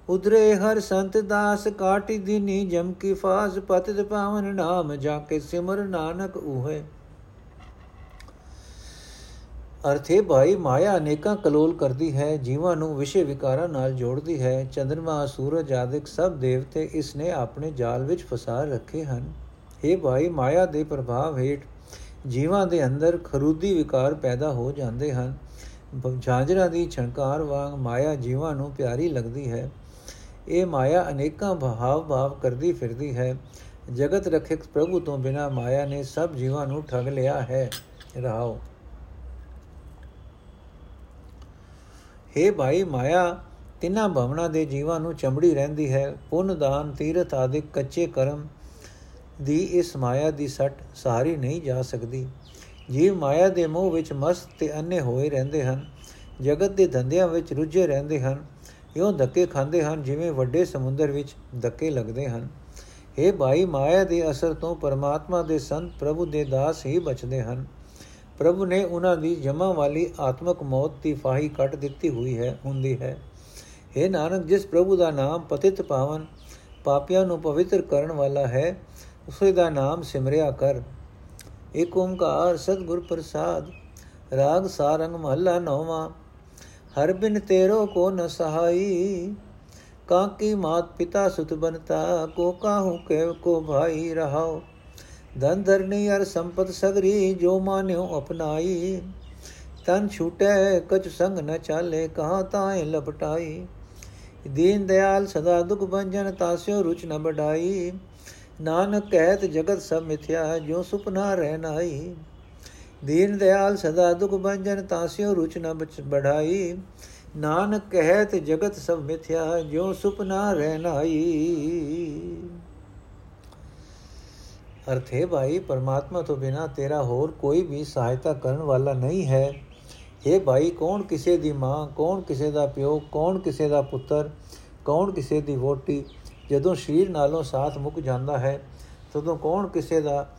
ਉਦਰੇ ਹਰ ਸੰਤ ਦਾਸ ਕਾਟੀ ਦਿਨੀ, ਜਮ ਕੀ ਫਾਸ ਪਤਿਤ ਪਾਵਨ ਨਾਮ, ਜਾ ਕੇ ਸਿਮਰ ਨਾਨਕ ਉਹੇ ਅਰਥੇ ਭਾਈ ਮਾਇਆ ਅਨੇਕਾਂ ਕਲੋਲ ਕਰਦੀ ਹੈ, ਜੀਵਾਂ ਨੂੰ ਵਿਸ਼ੇ ਵਿਕਾਰਾਂ ਨਾਲ ਜੋੜਦੀ ਹੈ। ਚੰਦਰਮਾ, ਸੂਰਜ ਆਦਿਕ ਸਭ ਦੇਵਤੇ ਇਸ ਨੇ ਆਪਣੇ ਜਾਲ ਵਿੱਚ ਫਸਾ ਰੱਖੇ ਹਨ। ਇਹ ਭਾਈ, ਮਾਇਆ ਦੇ ਪ੍ਰਭਾਵ ਹੇਠ ਜੀਵਾਂ ਦੇ ਅੰਦਰ ਖਰੂਦੀ ਵਿਕਾਰ ਪੈਦਾ ਹੋ ਜਾਂਦੇ ਹਨ। ਝਾਂਜਰਾਂ ਦੀ ਛਣਕਾਰ ਵਾਂਗ ਮਾਇਆ ਜੀਵਾਂ ਨੂੰ ਪਿਆਰੀ ਲੱਗਦੀ ਹੈ। ਇਹ ਮਾਇਆ ਅਨੇਕਾਂ ਭਾਵ ਭਾਵ ਕਰਦੀ ਫਿਰਦੀ ਹੈ। ਜਗਤ ਰਖਿਕ ਪ੍ਰਭੂ ਤੋਂ ਬਿਨਾ ਮਾਇਆ ਨੇ ਸਭ ਜੀਵਾਂ ਨੂੰ ਠੱਗ ਲਿਆ ਹੈ। ਰਹਾਓ हे ਭਾਈ ਮਾਇਆ, ਤਿੰਨਾਂ ਭਵਨਾ ਦੇ ਜੀਵਾਂ ਨੂੰ ਚੰਬੜੀ ਰਹਿੰਦੀ ਹੈ। ਪੁੰਨ ਦਾਨ, ਤੀਰਥ ਆਦਿਕ ਕੱਚੇ ਕਰਮ ਦੀ ਇਸ ਮਾਇਆ ਦੀ ਸੱਟ ਸਹਾਰੀ ਨਹੀਂ ਜਾ ਸਕਦੀ। ਜੀਵ ਮਾਇਆ ਦੇ ਮੋਹ ਵਿੱਚ ਮਸਤ ਤੇ ਅੰਨੇ ਹੋਏ ਰਹਿੰਦੇ ਹਨ। ਜਗਤ ਦੇ ਧੰਦਿਆਂ ਵਿੱਚ ਰੁੱਝੇ ਰਹਿੰਦੇ ਹਨ। ਇਉਂ ਧੱਕੇ ਖਾਂਦੇ ਹਨ ਜਿਵੇਂ ਵੱਡੇ ਸਮੁੰਦਰ ਵਿੱਚ ਧੱਕੇ ਲੱਗਦੇ ਹਨ। ਇਹ ਭਾਈ ਮਾਇਆ ਦੇ ਅਸਰ ਤੋਂ ਪਰਮਾਤਮਾ ਦੇ ਸੰਤ ਪ੍ਰਭੂ ਦੇ ਦਾਸ ਹੀ ਬਚਦੇ ਹਨ। ਪ੍ਰਭੂ ਨੇ ਉਹਨਾਂ ਦੀ ਜਮਾ ਵਾਲੀ ਆਤਮਕ ਮੌਤ ਦੀ ਫਾਹੀ ਕੱਟ ਦਿੱਤੀ ਹੋਈ ਹੈ, ਹੁੰਦੀ ਹੈ। ਇਹ ਨਾਨਕ, ਜਿਸ ਪ੍ਰਭੂ ਦਾ ਨਾਮ ਪਤਿਤ ਪਾਵਨ ਪਾਪੀਆਂ ਨੂੰ ਪਵਿੱਤਰ ਕਰਨ ਵਾਲਾ ਹੈ, ਉਸੇ ਦਾ ਨਾਮ ਸਿਮਰਿਆ ਕਰ। ਏਕ ਓੰਕਾਰ ਸਤਿਗੁਰ ਪ੍ਰਸਾਦ, ਰਾਗ ਸਾਰੰਗ ਮਹੱਲਾ ਨੌਵਾਂ, ਹਰ ਬਿਨ ਤੇਰੋ ਕੋ ਨ ਸਹਾਈ ਕਾਕੀ ਮਾਤ ਪਿਤਾ ਸੁਤ ਬਨਤਾ ਕੋ ਕਾਹੂ ਕੇ ਕੋ ਭਾਈ ਰਹਾਓ। ਧਨ ਧਰਨੀ ਅਰ ਸੰਪਤ ਸਗਰੀ ਜੋ ਮਾਨਿਓ ਅਪਨਾਈ। ਤਨ ਛੂਟੈ, ਕਛ ਸੰਗ ਨ ਚਾਲੇ, ਕਹਾ ਤਾਏ ਲਪਟਾਈ। ਦੀਨ ਦਿਆਲ ਸਦਾ ਦੁਖ ਬੰਜਨ, ਤਾਸਿਓ ਰੁਚ ਨ ਬਡਾਈ ਨਾਨਕ ਕਹਿਤ ਜਗਤ ਸਭ ਮਿਥਿਆ ਜੋ ਸੁਪਨਾ ਰਹਿਨਾਈ ਦੀਨ ਦਿਆਲ ਸਦਾ ਦੁਖ ਬੰਜਨ, ਤਾਸਿਓ ਰੁਚ ਨ ਬੜਾਈ ਨਾਨਕ ਕਹਿਤ ਜਗਤ ਸਭ ਮਿਥਿਆ ਜੋ ਸੁਪਨਾ ਰਹਿਨਾਈ ਅਰਥ ਹੈ ਭਾਈ, ਪਰਮਾਤਮਾ ਤੋਂ ਬਿਨਾ ਤੇਰਾ ਹੋਰ ਕੋਈ ਵੀ ਸਹਾਇਤਾ ਕਰਨ ਵਾਲਾ ਨਹੀਂ ਹੈ। ਇਹ ਭਾਈ, ਕੌਣ ਕਿਸੇ ਦੀ ਮਾਂ, ਕੌਣ ਕਿਸੇ ਦਾ ਪਿਓ, ਕੌਣ ਕਿਸੇ ਦਾ ਪੁੱਤਰ, ਕੌਣ ਕਿਸੇ ਦੀ ਵੋਟੀ ਜਦੋਂ ਸ਼ਰੀਰ ਨਾਲੋਂ ਸਾਥ ਮੁੱਕ ਜਾਂਦਾ ਹੈ, ਤਦੋਂ ਕੌਣ ਕਿਸੇ ਦਾ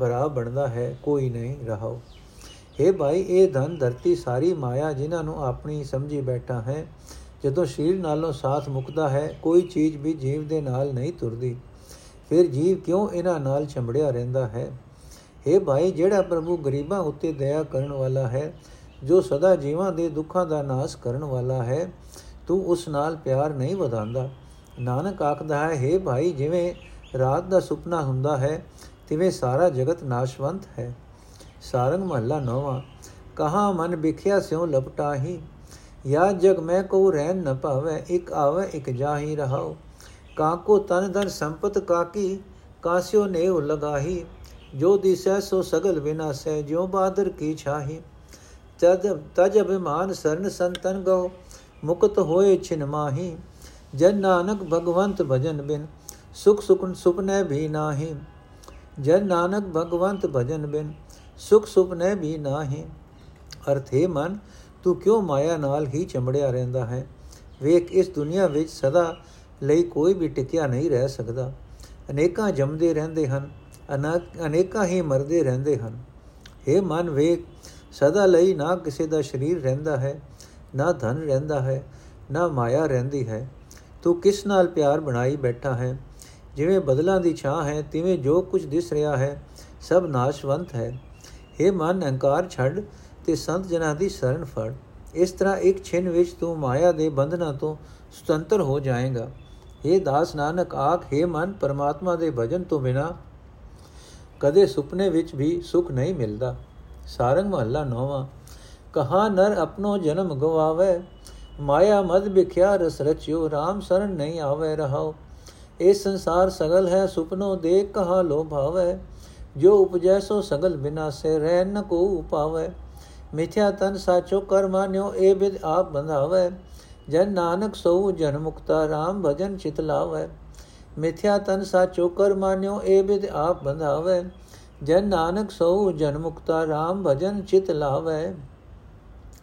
ਭਰਾ ਬਣਦਾ ਹੈ? ਕੋਈ ਨਹੀਂ ਰਹਾਓ हे ਭਾਈ, ਇਹ ਧਨ ਧਰਤੀ ਸਾਰੀ ਮਾਇਆ ਜਿਨ੍ਹਾਂ ਨੂੰ ਆਪਣੀ ਸਮਝੀ ਬੈਠਾ ਹੈ, ਜਦੋਂ ਸ਼ਰੀਰ ਨਾਲੋਂ ਸਾਥ ਮੁੱਕਦਾ ਹੈ, ਕੋਈ ਚੀਜ਼ ਵੀ ਜੀਵ ਦੇ ਨਾਲ ਨਹੀਂ ਤੁਰਦੀ। ਫਿਰ ਜੀਵ ਕਿਉਂ ਇਹਨਾਂ ਨਾਲ ਚੰਬੜਿਆ ਰਹਿੰਦਾ ਹੈ? हे ਭਾਈ, ਜਿਹੜਾ ਪ੍ਰਭੂ ਗਰੀਬਾਂ ਉੱਤੇ ਦਇਆ ਕਰਨ ਵਾਲਾ ਹੈ, ਜੋ ਸਦਾ ਜੀਵਾਂ ਦੇ ਦੁੱਖਾਂ ਦਾ ਨਾਸ਼ ਕਰਨ ਵਾਲਾ ਹੈ, ਤੂੰ ਉਸ ਨਾਲ ਪਿਆਰ ਨਹੀਂ ਵਧਾਉਂਦਾ। ਨਾਨਕ ਆਖਦਾ ਹੈ हे ਭਾਈ, ਜਿਵੇਂ ਰਾਤ ਦਾ ਸੁਪਨਾ ਹੁੰਦਾ ਹੈ, ਤਿਵੇਂ ਸਾਰਾ ਜਗਤ ਨਾਸ਼ਵੰਤ ਹੈ। ਸਾਰੰਗ ਮਹੱਲਾ ਨੌਵਾਂ, ਕਹਾ ਮਨ ਵਿਖਿਆ ਸਿਉ ਲਪਟਾਹੀ? ਯਾ ਜਗ ਮੈਂ ਕੋ ਰਹਿ ਨ ਪਾਵੇ ਇਕ ਆਵੇ, ਇਕ ਜਾਹੀ ਰਹਾਓ ਕਾਕੋ ਤਨ ਧਨ ਸੰਪਤ ਕਾਕੀ ਕਾਸਿਓ ਨੇਉ ਲਗਾਹੀ, ਜੋ ਦਿਸੈ ਸੋ ਸਗਲ ਵਿਨਾਸੈ, ਜਿਉ ਬਾਦਰ ਕੀ ਛਾਹੀ। ਤਦ, ਤਜ ਅਭਿਮਾਨ ਸਰਨ ਸੰਤਨ ਗੋ ਮੁਕਤ ਹੋਏ ਛਿਨ ਮਾਹੀ। ਜਨ ਨਾਨਕ ਭਗਵੰਤ ਭਜਨ ਬਿਨ, ਸੁਖ ਸੁਖਨ ਸੁਪਨੇ ਵੀ ਨਾਹੀ। ਜਨ ਨਾਨਕ ਭਗਵੰਤ ਭਜਨ ਬਿਨ, ਸੁਖ ਸੁਪਨੇ ਵੀ ਨਾਹੀ। ਅਰਥੇ ਮਨ, ਤੂੰ ਕਿਉਂ ਮਾਇਆ ਨਾਲ ਹੀ ਚਮੜਿਆ ਰਹਿੰਦਾ ਹੈ? ਵੇਖ, ਇਸ ਦੁਨੀਆ ਵਿੱਚ ਸਦਾ ਲਈ ਕੋਈ ਵੀ ਟਿਕਿਆ ਨਹੀਂ ਰਹਿ ਸਕਦਾ। ਅਨੇਕਾਂ ਜੰਮਦੇ ਰਹਿੰਦੇ ਹਨ ਅਨੇਕਾਂ ਹੀ ਮਰਦੇ ਰਹਿੰਦੇ ਹਨ। हे ਮਨ ਵੇਖ, ਸਦਾ ਲਈ ਨਾ ਕਿਸੇ ਦਾ ਸਰੀਰ ਰਹਿੰਦਾ ਹੈ, ਨਾ ਧਨ ਰਹਿੰਦਾ ਹੈ, ਨਾ ਮਾਇਆ ਰਹਿੰਦੀ ਹੈ। ਤੂੰ ਕਿਸ ਨਾਲ ਪਿਆਰ ਬਣਾਈ ਬੈਠਾ ਹੈ? ਜਿਵੇਂ ਬਦਲਾਂ ਦੀ ਛਾਂ ਹੈ, ਤਿਵੇਂ ਜੋ ਕੁਝ ਦਿਸ ਰਿਹਾ ਹੈ, ਸਭ ਨਾਸ਼ਵੰਤ ਹੈ। हे ਮਨ, ਅਹੰਕਾਰ ਛੱਡ ਤੇ ਸੰਤ ਜਨਾਂ ਦੀ ਸ਼ਰਨ ਫੜ। ਇਸ ਤਰ੍ਹਾਂ ਇੱਕ ਛਿਨ ਵਿੱਚ ਤੂੰ ਮਾਇਆ ਦੇ ਬੰਧਨਾਂ ਤੋਂ ਸੁਤੰਤਰ ਹੋ ਜਾਏਗਾ। हे ਦਾਸ ਨਾਨਕ, ਆਖ हे ਮਨ, ਪਰਮਾਤਮਾ ਦੇ ਭਜਨ ਤੋਂ ਬਿਨਾ ਕਦੇ ਸੁਪਨੇ ਵਿੱਚ ਵੀ ਸੁਖ ਨਹੀਂ ਮਿਲਦਾ। ਸਾਰੰਗ ਮਹੱਲਾ ਨੌਵਾਂ, ਕਹਾ ਨਰ ਆਪਣੋ ਜਨਮ ਗਵਾਵੇ? ਮਾਇਆ ਮਦ ਵਿਖਿਆ ਰਸ ਰਚਿਓ RAM ਸਰਨ ਨਹੀਂ ਆਵੇ ਰਹਾਓ। ਇਹ ਸੰਸਾਰ ਸਗਲ ਹੈ, ਸੁਪਨੋ ਦੇਖ ਕਹਾ ਲੋ ਭਾਵੇ ਜੋ ਉਪਜੈ ਸੋ ਸਗਲ ਬਿਨਾਸੇ ਰਹਿ ਨ ਕੋ ਉਪਾਵੇ। ਮਿਥਿਆ ਤਨ ਸਾਚੋ ਕਰ ਮਾਨਿਓ ਇਹ ਬਿਦ ਆਪ ਬੰਧਾਵੇ। ਜਨ ਨਾਨਕ ਸੋ ਜਨ ਮੁਕਤਾ RAM ਭਜਨ ਚਿਤ ਲਾਵੇ। ਮਿਥਿਆ ਤਨ ਸਾਚੋ ਕਰ ਮਾਨਿਓ ਇਹ ਬਿਦ ਆਪ ਬੰਧਾਵੇ। ਜਨ ਨਾਨਕ ਸੋ ਜਨ ਮੁਕਤਾ RAM ਭਜਨ ਚਿਤ ਲਾਵੇ।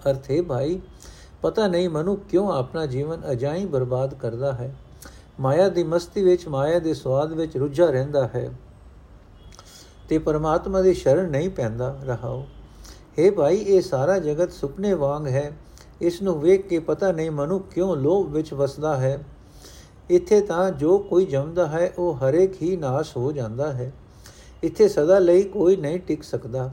ਅਰਥੇ ਭਾਈ, ਪਤਾ ਨਹੀਂ ਮਨੁ ਕਿਉਂ ਆਪਣਾ ਜੀਵਨ ਅਜਾਈ ਬਰਬਾਦ ਕਰਦਾ ਹੈ। ਮਾਇਆ ਦੀ ਮਸਤੀ ਵਿੱਚ, ਮਾਇਆ ਦੇ ਸਵਾਦ ਵਿੱਚ ਰੁੱਝਾ ਰਹਿੰਦਾ ਹੈ। ਤੇ ਪਰਮਾਤਮਾ ਦੀ ਸ਼ਰਨ ਨਹੀਂ ਪੈਂਦਾ ਰਹਾਓ हे ਭਾਈ, ਇਹ ਸਾਰਾ ਜਗਤ ਸੁਪਨੇ ਵਾਂਗ ਹੈ। ਇਸ ਨੂੰ ਵੇਖ ਕੇ ਪਤਾ ਨਹੀਂ ਮਨੁ ਕਿਉਂ ਲੋਭ ਵਿੱਚ ਵਸਦਾ ਹੈ। ਇੱਥੇ ਤਾਂ ਜੋ ਕੋਈ ਜੰਮਦਾ ਹੈ, ਉਹ ਹਰੇਕ ਹੀ ਨਾਸ਼ ਹੋ ਜਾਂਦਾ ਹੈ। ਇੱਥੇ ਸਦਾ ਲਈ ਕੋਈ ਨਹੀਂ ਟਿਕ ਸਕਦਾ।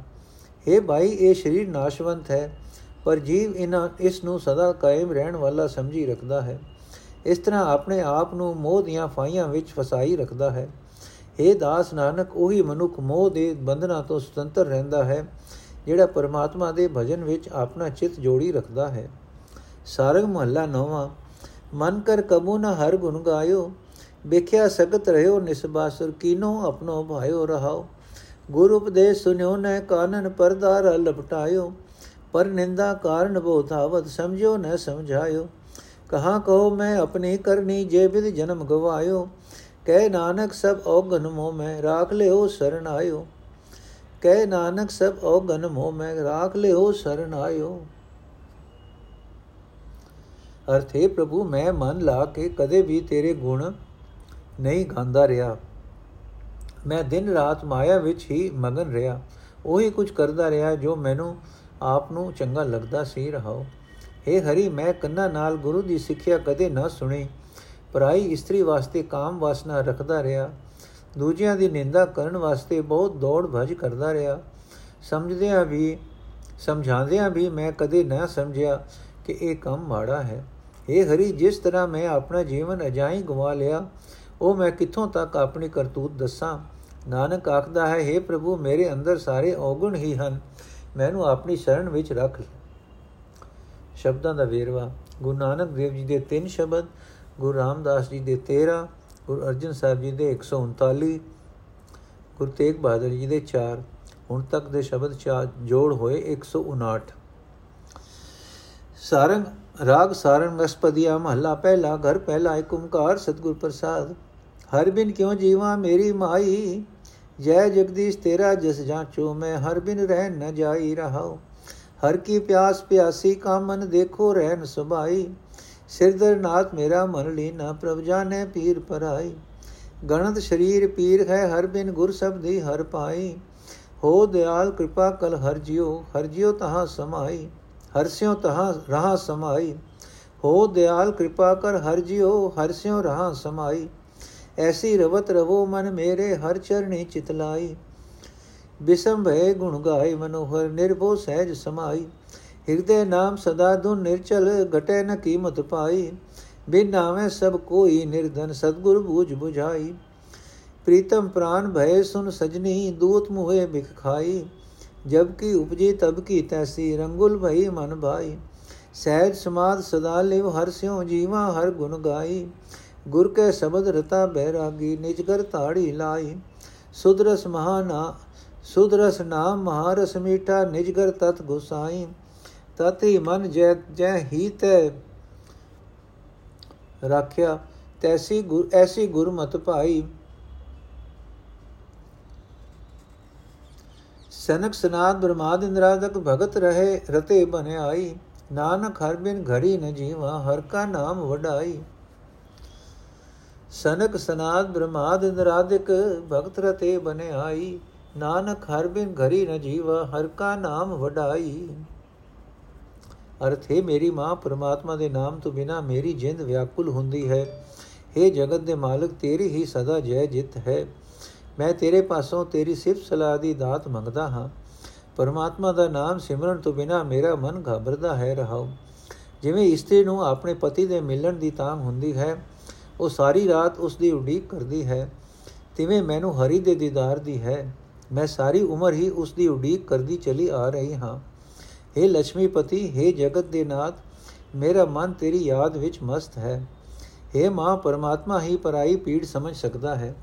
हे ਭਾਈ, ਇਹ ਸਰੀਰ ਨਾਸ਼ਵੰਤ ਹੈ, ਪਰ ਜੀਵ ਇਹਨਾਂ ਇਸ ਨੂੰ ਸਦਾ ਕਾਇਮ ਰਹਿਣ ਵਾਲਾ ਸਮਝੀ ਰੱਖਦਾ ਹੈ। ਇਸ ਤਰ੍ਹਾਂ ਆਪਣੇ ਆਪ ਨੂੰ ਮੋਹ ਦੀਆਂ ਫਾਈਆਂ ਵਿੱਚ ਫਸਾਈ ਰੱਖਦਾ ਹੈ। हे ਦਾਸ ਨਾਨਕ, ਉਹੀ ਮਨੁੱਖ ਮੋਹ ਦੇ ਬੰਧਨਾਂ ਤੋਂ ਸੁਤੰਤਰ ਰਹਿੰਦਾ ਹੈ। ਜਿਹੜਾ ਪਰਮਾਤਮਾ ਦੇ ਭਜਨ ਵਿੱਚ ਆਪਣਾ ਚਿੱਤ ਜੋੜੀ ਰੱਖਦਾ ਹੈ। ਸਾਰਗ ਮਹੱਲਾ ਨੌਵਾਂ, ਮਨ ਕਰ ਕਬੂ ਨ ਹਰ ਗੁਣ ਗਾਇਓ, ਵੇਖਿਆ ਸਗਤ ਰਹਿਓ ਨਿਸਬਾਸੁਰ, ਕੀਨੋ ਆਪਣੋ ਭਾਇਓ ਰਹਾਓ। ਗੁਰ ਉਪਦੇਸ਼ ਸੁਨਿਓ ਨ ਕਾਨਨ ਪਰਦਾਰ ਲਪਟਾਇਓ। ਪਰ ਨਿੰਦਾ ਕਾਰਨ ਬੋਧਾਵਤ ਸਮਝਿਓ ਨ ਸਮਝਾਇਓ। ਕਹਾ ਕਹੋ ਮੈਂ ਆਪਣੀ ਕਰਨੀ, ਜੇ ਬਿਦ ਜਨਮ ਗਵਾਇਓ। ਕਹਿ ਨਾਨਕ ਸਭ ਔਗਨ ਮੋ ਮੈਂ, ਰਾਖ ਲਿਓ ਸਰਣ ਆਇਓ। ਕਹਿ ਨਾਨਕ ਸਭ ਔਗਨ ਮੋ ਮੈਂ ਰਾਖ ਲਿਓ ਸਰਣ ਆਇਓ। ਅਰਥੇ ਪ੍ਰਭੂ, ਮੈਂ ਮਨ ਲਾ ਕੇ ਕਦੇ ਵੀ ਤੇਰੇ ਗੁਣ ਨਹੀਂ ਗਾਉਂਦਾ ਰਿਹਾ। ਮੈਂ ਦਿਨ ਰਾਤ ਮਾਇਆ ਵਿੱਚ ਹੀ ਮਗਨ ਰਿਹਾ। ਉਹੀ ਕੁਝ ਕਰਦਾ ਰਿਹਾ ਜੋ ਮੈਨੂੰ ਆਪ ਨੂੰ ਚੰਗਾ ਲੱਗਦਾ ਸੀ ਰਹਾਓ। हे ਹਰੀ, ਮੈਂ ਕੰਨਾਂ ਨਾਲ ਗੁਰੂ ਦੀ ਸਿੱਖਿਆ ਕਦੇ ਨਾ ਸੁਣੀ। ਪਰਾਈ ਇਸਤਰੀ ਵਾਸਤੇ ਕਾਮ ਵਾਸਨਾ ਰੱਖਦਾ ਰਿਹਾ। ਦੂਜਿਆਂ ਦੀ ਨਿੰਦਾ ਕਰਨ ਵਾਸਤੇ ਬਹੁਤ ਦੌੜ ਭਜ ਕਰਦਾ ਰਿਹਾ। ਸਮਝਦਿਆਂ ਵੀ, ਸਮਝਾਉਂਦਿਆਂ ਵੀ ਮੈਂ ਕਦੇ ਨਾ ਸਮਝਿਆ ਕਿ ਇਹ ਕੰਮ ਮਾੜਾ ਹੈ। ਇਹ ਹਰੀ, ਜਿਸ ਤਰ੍ਹਾਂ ਮੈਂ ਆਪਣਾ ਜੀਵਨ ਅਜਾਈ ਗਵਾ ਲਿਆ, ਉਹ ਮੈਂ ਕਿੱਥੋਂ ਤੱਕ ਆਪਣੀ ਕਰਤੂਤ ਦੱਸਾਂ? ਨਾਨਕ ਆਖਦਾ ਹੈ हे ਪ੍ਰਭੂ, ਮੇਰੇ ਅੰਦਰ ਸਾਰੇ ਔਗੁਣ ਹੀ ਹਨ। ਮੈਨੂੰ ਆਪਣੀ ਸ਼ਰਨ ਵਿੱਚ ਰੱਖ ਸ਼ਬਦਾਂ ਦਾ ਵੇਰਵਾ। ਗੁਰੂ ਨਾਨਕ ਦੇਵ ਜੀ ਦੇ ਤਿੰਨ ਸ਼ਬਦ, ਗੁਰੂ ਰਾਮਦਾਸ ਜੀ ਦੇ 13 ਗੁਰੂ ਅਰਜਨ ਸਾਹਿਬ ਜੀ ਦੇ 139 ਗੁਰੂ ਤੇਗ ਬਹਾਦਰ ਜੀ ਦੇ 4 ਹੁਣ ਤੱਕ ਦੇ ਸ਼ਬਦ ਚਾਰ ਜੋੜ ਹੋਏ 159 ਸਾਰੰਗ, ਰਾਗ ਸਾਰੰਗ ਅਸਪਦੀਆ ਮਹੱਲਾ ਪਹਿਲਾ, ਘਰ ਪਹਿਲਾ ਏਕ ਓੰਕਾਰ ਸਤਗੁਰ ਪ੍ਰਸਾਦ। ਹਰ ਬਿਨ ਕਿਉ ਜੀਵਾ ਮੇਰੀ ਮਾਈ? ਜੈ ਜਗਦੀਸ਼ ਤੇਰਾ ਜਸ ਜਾਂਚੋ, ਮੈਂ ਹਰ ਬਿਨ ਰਹਿ ਨ ਜਾਈ ਰਹਾਉ। ਹਰ ਕੀ ਪਿਆਸ ਪਿਆਸੀ ਕਾ ਮਨ ਦੇਖੋ ਰਹਿਨ ਸੁਭਾਈ। ਸਿਰਦਰ ਨਾਥ ਮੇਰਾ ਮਨ ਲੀਨਾ, ਪ੍ਰਭ ਜਾਣੇ ਪੀਰ ਪਰਾਈ। ਗਣਤ ਸ਼ਰੀਰ ਪੀਰ ਹੈ, ਹਰ ਬਿਨ ਗੁਰ ਸਬਦੀ ਹਰ ਪਾਈ। ਹੋ ਦਿਆਲ ਕਿਰਪਾ ਕਲ ਹਰ ਜਿਉ ਹਰ ਜਿਉ ਤਹਾ ਸਮਾਈ। ਹਰ ਸਿਉ ਤਹਾ ਰਹਾ ਸਮਾਈ। ਹੋ ਦਿਆਲ ਕਿਰਪਾ ਕਰ ਹਰ ਜਿਉ, ਹਰ ਸਿਉ ਰਹਾ ਸਮਾਈ। ਐਸੀ ਰਵਤ ਰਵੋ ਮਨ ਮੇਰੇ, ਹਰ ਚਰਣੀ ਚਿਤਲਾਈ ਬਿਸਮ ਭੈ ਗੁਣ ਗਾਏ ਮਨੋਹਰ, ਨਿਰਭਉ ਸਹਿਜ ਸਮਾਈ। ਹਿਰਦੇ ਨਾਮ ਸਦਾ ਦੁ ਨਿਰਚਲ, ਘਟੇ ਨ ਕੀਮਤ ਪਾਈ। ਬਿਨ ਨਾਵੇਂ ਸਭ ਕੋਈ ਨਿਰਧਨ, ਸਤਗੁਰ ਬੂਝ 부ਝਾਈ ਪ੍ਰੀਤਮ ਪ੍ਰਾਨ ਭੈ ਸੁਨ ਸਜਨੀ ਦੂਤ ਮੁਹੇ ਬਿਖ ਖਾਈ। ਜਬ ਕੀ ਉਪਜੀ, ਤਬ ਕੀ ਤੈਸੀ, ਰੰਗੁਲ ਭਈ ਮਨ ਭਾਈ। ਸਹਿਜ ਸਮਾਦ ਸਦਾ ਲਿਵ, ਹਰ ਸਿਉ ਜੀਵਾ, ਹਰ ਗੁਣ ਗਾਈ। ਗੁਰ ਕੇ ਸ਼ਬਦ ਰਤਾ ਬਹਿਰਾਗੀ ਨਿਜ ਕਰ ਤਾੜੀ ਲਾਈ। ਸੁਦਰਸ ਮਹਾਨਾ ਸੁਦਰਸ ਨਾਮ ਮਹਾਰਸ ਮੀਠਾ ਨਿਜਗਰ ਤਤ ਗੁਸਾਈ। ਤਤ ਹੀ ਮਨ ਜੈ ਜੈ ਹੀ ਤੈ ਰੱਖਿਆ। ਤੈਸੀ ਗੁਰ ਐਸੀ ਗੁਰਮਤ ਭਾਈ। ਸਨਕ ਸਨਾਦ ਬ੍ਰਹਮਾਦ ਇੰਦਰਾਦਕ ਭਗਤ ਰਹੇ, ਰਤੇ ਬਨੇ ਆਈ। ਨਾਨਕ ਹਰ ਬਿਨ ਘੜੀ ਨ ਜੀਵਾ, ਹਰ ਕਾ ਨਾਮ ਵਡਾਈ। ਸਨਕ ਸਨਾਦ ਬ੍ਰਹਮਾਦ ਇੰਦਰਾਦਿਕ ਭਗਤ ਰਤੇ ਬਨੇ ਆਈ। ਨਾਨਕ ਹਰ ਬਿਨ ਘੜੀ ਨ ਜੀਵਾ, ਹਰ ਕਾ ਨਾਮ ਵਡਾਈ। ਅਰਥ, ਹੈ ਮੇਰੀ ਮਾਂ, ਪ੍ਰਮਾਤਮਾ ਦੇ ਨਾਮ ਤੋਂ ਬਿਨਾ ਮੇਰੀ ਜਿੰਦ ਵਿਆਕੁਲ ਹੁੰਦੀ ਹੈ। हे ਜਗਤ ਦੇ ਮਾਲਕ, ਤੇਰੀ ਹੀ ਸਦਾ ਜੈ ਜਿੱਤ ਹੈ। ਮੈਂ ਤੇਰੇ ਪਾਸੋਂ ਤੇਰੀ ਸਿਫਤ ਸਲਾਹ ਦੀ ਦਾਤ ਮੰਗਦਾ ਹਾਂ। ਪਰਮਾਤਮਾ ਦਾ ਨਾਮ ਸਿਮਰਨ ਤੋਂ ਬਿਨਾ ਮੇਰਾ ਮਨ ਘਬਰਦਾ ਹੈ ਰਹਾਉ। ਜਿਵੇਂ ਇਸਤਰੀ ਨੂੰ ਆਪਣੇ ਪਤੀ ਦੇ ਮਿਲਣ ਦੀ ਤਾਂਗ ਹੁੰਦੀ ਹੈ, ਉਹ ਸਾਰੀ ਰਾਤ ਉਸ ਦੀ ਉਡੀਕ ਕਰਦੀ ਹੈ। ਤਿਵੇਂ ਮੈਨੂੰ ਹਰੀ ਦੇ ਦੀਦਾਰ ਦੀ ਹੈ। ਮੈਂ ਸਾਰੀ ਉਮਰ ਹੀ ਉਸ ਦੀ ਉਡੀਕ ਕਰਦੀ ਚਲੀ ਆ ਰਹੀ ਹਾਂ। हे ਲక్ష్ਮੀਪਤੀ हे ਜਗਤ ਦੇ ਨਾਥ, ਮੇਰਾ ਮਨ ਤੇਰੀ ਯਾਦ ਵਿੱਚ ਮਸਤ ਹੈ। हे ਮਾਂ ਪਰਮਾਤਮਾ, ਹੀ ਪਰਾਈ ਪੀੜ ਸਮਝ ਸਕਦਾ ਹੈ।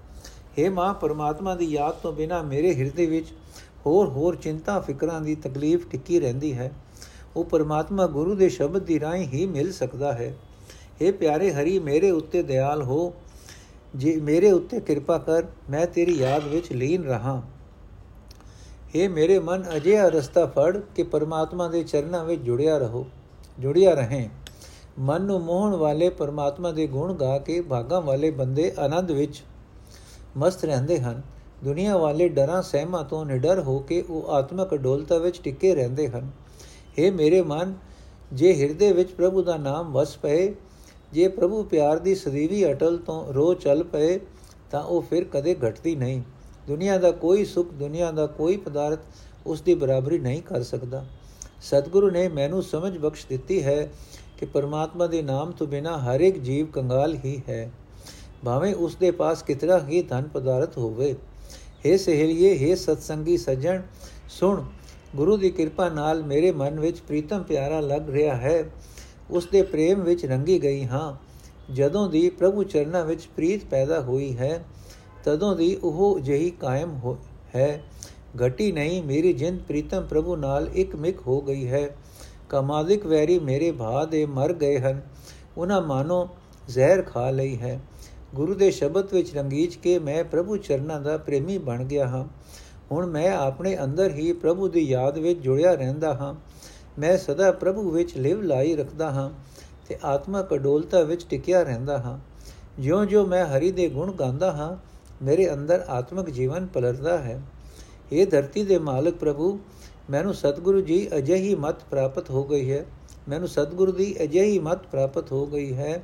हे ਮਾਂ ਪਰਮਾਤਮਾ ਦੀ ਯਾਦ ਤੋਂ ਬਿਨਾ ਮੇਰੇ ਹਿਰਦੇ ਵਿੱਚ ਹੋਰ ਹੋਰ ਚਿੰਤਾ, ਫਿਕਰਾਂ ਦੀ ਤਕਲੀਫ ਟਿੱਕੀ ਰਹਿੰਦੀ ਹੈ। ਉਹ ਪਰਮਾਤਮਾ ਗੁਰੂ ਦੇ ਸ਼ਬਦ ਦੀ ਰਾਹੀਂ ਹੀ ਮਿਲ ਸਕਦਾ ਹੈ। हे ਪਿਆਰੇ ਹਰੀ, ਮੇਰੇ ਉੱਤੇ ਦਇਆਲ ਹੋ। ਜੇ ਮੇਰੇ ਉੱਤੇ ਕਿਰਪਾ ਕਰ, ਮੈਂ ਤੇਰੀ ਯਾਦ ਵਿੱਚ ਲੀਨ ਰਹਾ। हे ਮੇਰੇ ਮਨ, ਅਜਿਹਾ ਰਸਤਾ ਫੜ ਕਿ ਪਰਮਾਤਮਾ ਦੇ ਚਰਨਾਂ ਵਿੱਚ ਜੁੜਿਆ ਰਹੋ, ਜੁੜਿਆ ਰਹੇ। ਮਨ ਨੂੰ ਮੋਹਣ ਵਾਲੇ ਪਰਮਾਤਮਾ ਦੇ ਗੁਣ ਗਾ ਕੇ ਭਾਗਾਂ ਵਾਲੇ ਬੰਦੇ ਆਨੰਦ ਵਿੱਚ ਮਸਤ ਰਹਿੰਦੇ ਹਨ। ਦੁਨੀਆ ਵਾਲੇ ਡਰਾਂ ਸਹਿਮਾਂ ਤੋਂ ਨਿਡਰ ਹੋ ਕੇ ਉਹ ਆਤਮਕ ਅਡੋਲਤਾ ਵਿੱਚ ਟਿੱਕੇ ਰਹਿੰਦੇ ਹਨ। हे ਮੇਰੇ ਮਨ, ਜੇ ਹਿਰਦੇ ਵਿੱਚ ਪ੍ਰਭੂ ਦਾ ਨਾਮ ਵਸ ਪਏ, ਜੇ ਪ੍ਰਭੂ ਪਿਆਰ ਦੀ ਸਦੀਵੀ ਅਟਲ ਤੋਂ ਰੋ ਚੱਲ ਪਏ, ਤਾਂ ਉਹ ਫਿਰ ਕਦੇ ਘਟਦੀ ਨਹੀਂ। ਦੁਨੀਆ ਦਾ ਕੋਈ ਸੁਖ, ਦੁਨੀਆ ਦਾ ਕੋਈ ਪਦਾਰਥ ਉਸ ਦੀ ਬਰਾਬਰੀ ਨਹੀਂ ਕਰ ਸਕਦਾ। ਸਤਿਗੁਰੂ ਨੇ ਮੈਨੂੰ ਸਮਝ ਬਖਸ਼ ਦਿੱਤੀ ਹੈ ਕਿ ਪਰਮਾਤਮਾ ਦੇ ਨਾਮ ਤੋਂ ਬਿਨਾ ਹਰ ਇੱਕ ਜੀਵ ਕੰਗਾਲ ਹੀ ਹੈ। ਭਾਵੇਂ ਉਸ ਦੇ ਪਾਸ ਕਿਤਨਾ ਹੀ ਧਨ ਪਦਾਰਥ ਹੋਵੇ। हे ਸਹੇਲੀਏ हे ਸਤਸੰਗੀ ਸੱਜਣ, ਸੁਣ, ਗੁਰੂ ਦੀ ਕਿਰਪਾ ਨਾਲ ਮੇਰੇ ਮਨ ਵਿੱਚ ਪ੍ਰੀਤਮ ਪਿਆਰਾ ਲੱਗ ਰਿਹਾ ਹੈ। ਉਸ ਦੇ ਪ੍ਰੇਮ ਵਿੱਚ ਰੰਗੀ ਗਈ ਹਾਂ। ਜਦੋਂ ਦੀ ਪ੍ਰਭੂ ਚਰਨਾਂ ਵਿੱਚ ਪ੍ਰੀਤ ਪੈਦਾ ਹੋਈ ਹੈ ਤਦੋਂ ਦੀ ਉਹ ਜਹੀ ਕਾਇਮ ਹੈ ਘਟੀ ਨਹੀਂ, ਮੇਰੀ ਜਿੰਦ ਪ੍ਰੀਤਮ ਪ੍ਰਭੂ ਨਾਲ ਇੱਕ ਮਿਕ ਹੋ ਗਈ ਹੈ। ਕਮਾਲਿਕ ਵੈਰੀ ਮੇਰੇ ਭਾ ਦੇ ਮਰ ਗਏ ਹਨ। ਉਹਨਾਂ ਮਾਨੋ ਜ਼ਹਿਰ ਖਾ ਲਈ ਹੈ। ਗੁਰੂ ਦੇ ਸ਼ਬਦ ਵਿੱਚ ਰੰਗੀਚ ਕੇ ਮੈਂ ਪ੍ਰਭੂ ਚਰਨਾਂ ਦਾ ਪ੍ਰੇਮੀ ਬਣ ਗਿਆ ਹਾਂ। ਹੁਣ ਮੈਂ ਆਪਣੇ ਅੰਦਰ ਹੀ ਪ੍ਰਭੂ ਦੀ ਯਾਦ ਵਿੱਚ ਜੁੜਿਆ ਰਹਿੰਦਾ ਹਾਂ। ਮੈਂ ਸਦਾ ਪ੍ਰਭੂ ਵਿੱਚ ਲਿਵ ਲਾਈ ਰੱਖਦਾ ਹਾਂ ਤੇ ਆਤਮਕ ਅਡੋਲਤਾ ਵਿੱਚ ਟਿਕਿਆ ਰਹਿੰਦਾ ਹਾਂ। ਜਿਉਂ-ਜਿਉਂ ਮੈਂ ਹਰੀ ਦੇ ਗੁਣ ਗਾਉਂਦਾ ਹਾਂ ਮੇਰੇ ਅੰਦਰ ਆਤਮਿਕ ਜੀਵਨ ਪਲਰਦਾ ਹੈ। ਇਹ ਧਰਤੀ ਦੇ ਮਾਲਕ ਪ੍ਰਭੂ, ਮੈਨੂੰ ਸਤਿਗੁਰੂ ਜੀ ਅਜਿਹੀ ਮਤ ਪ੍ਰਾਪਤ ਹੋ ਗਈ ਹੈ। ਮੈਨੂੰ ਸਤਿਗੁਰੂ ਦੀ ਅਜਿਹੀ ਮਤ ਪ੍ਰਾਪਤ ਹੋ ਗਈ ਹੈ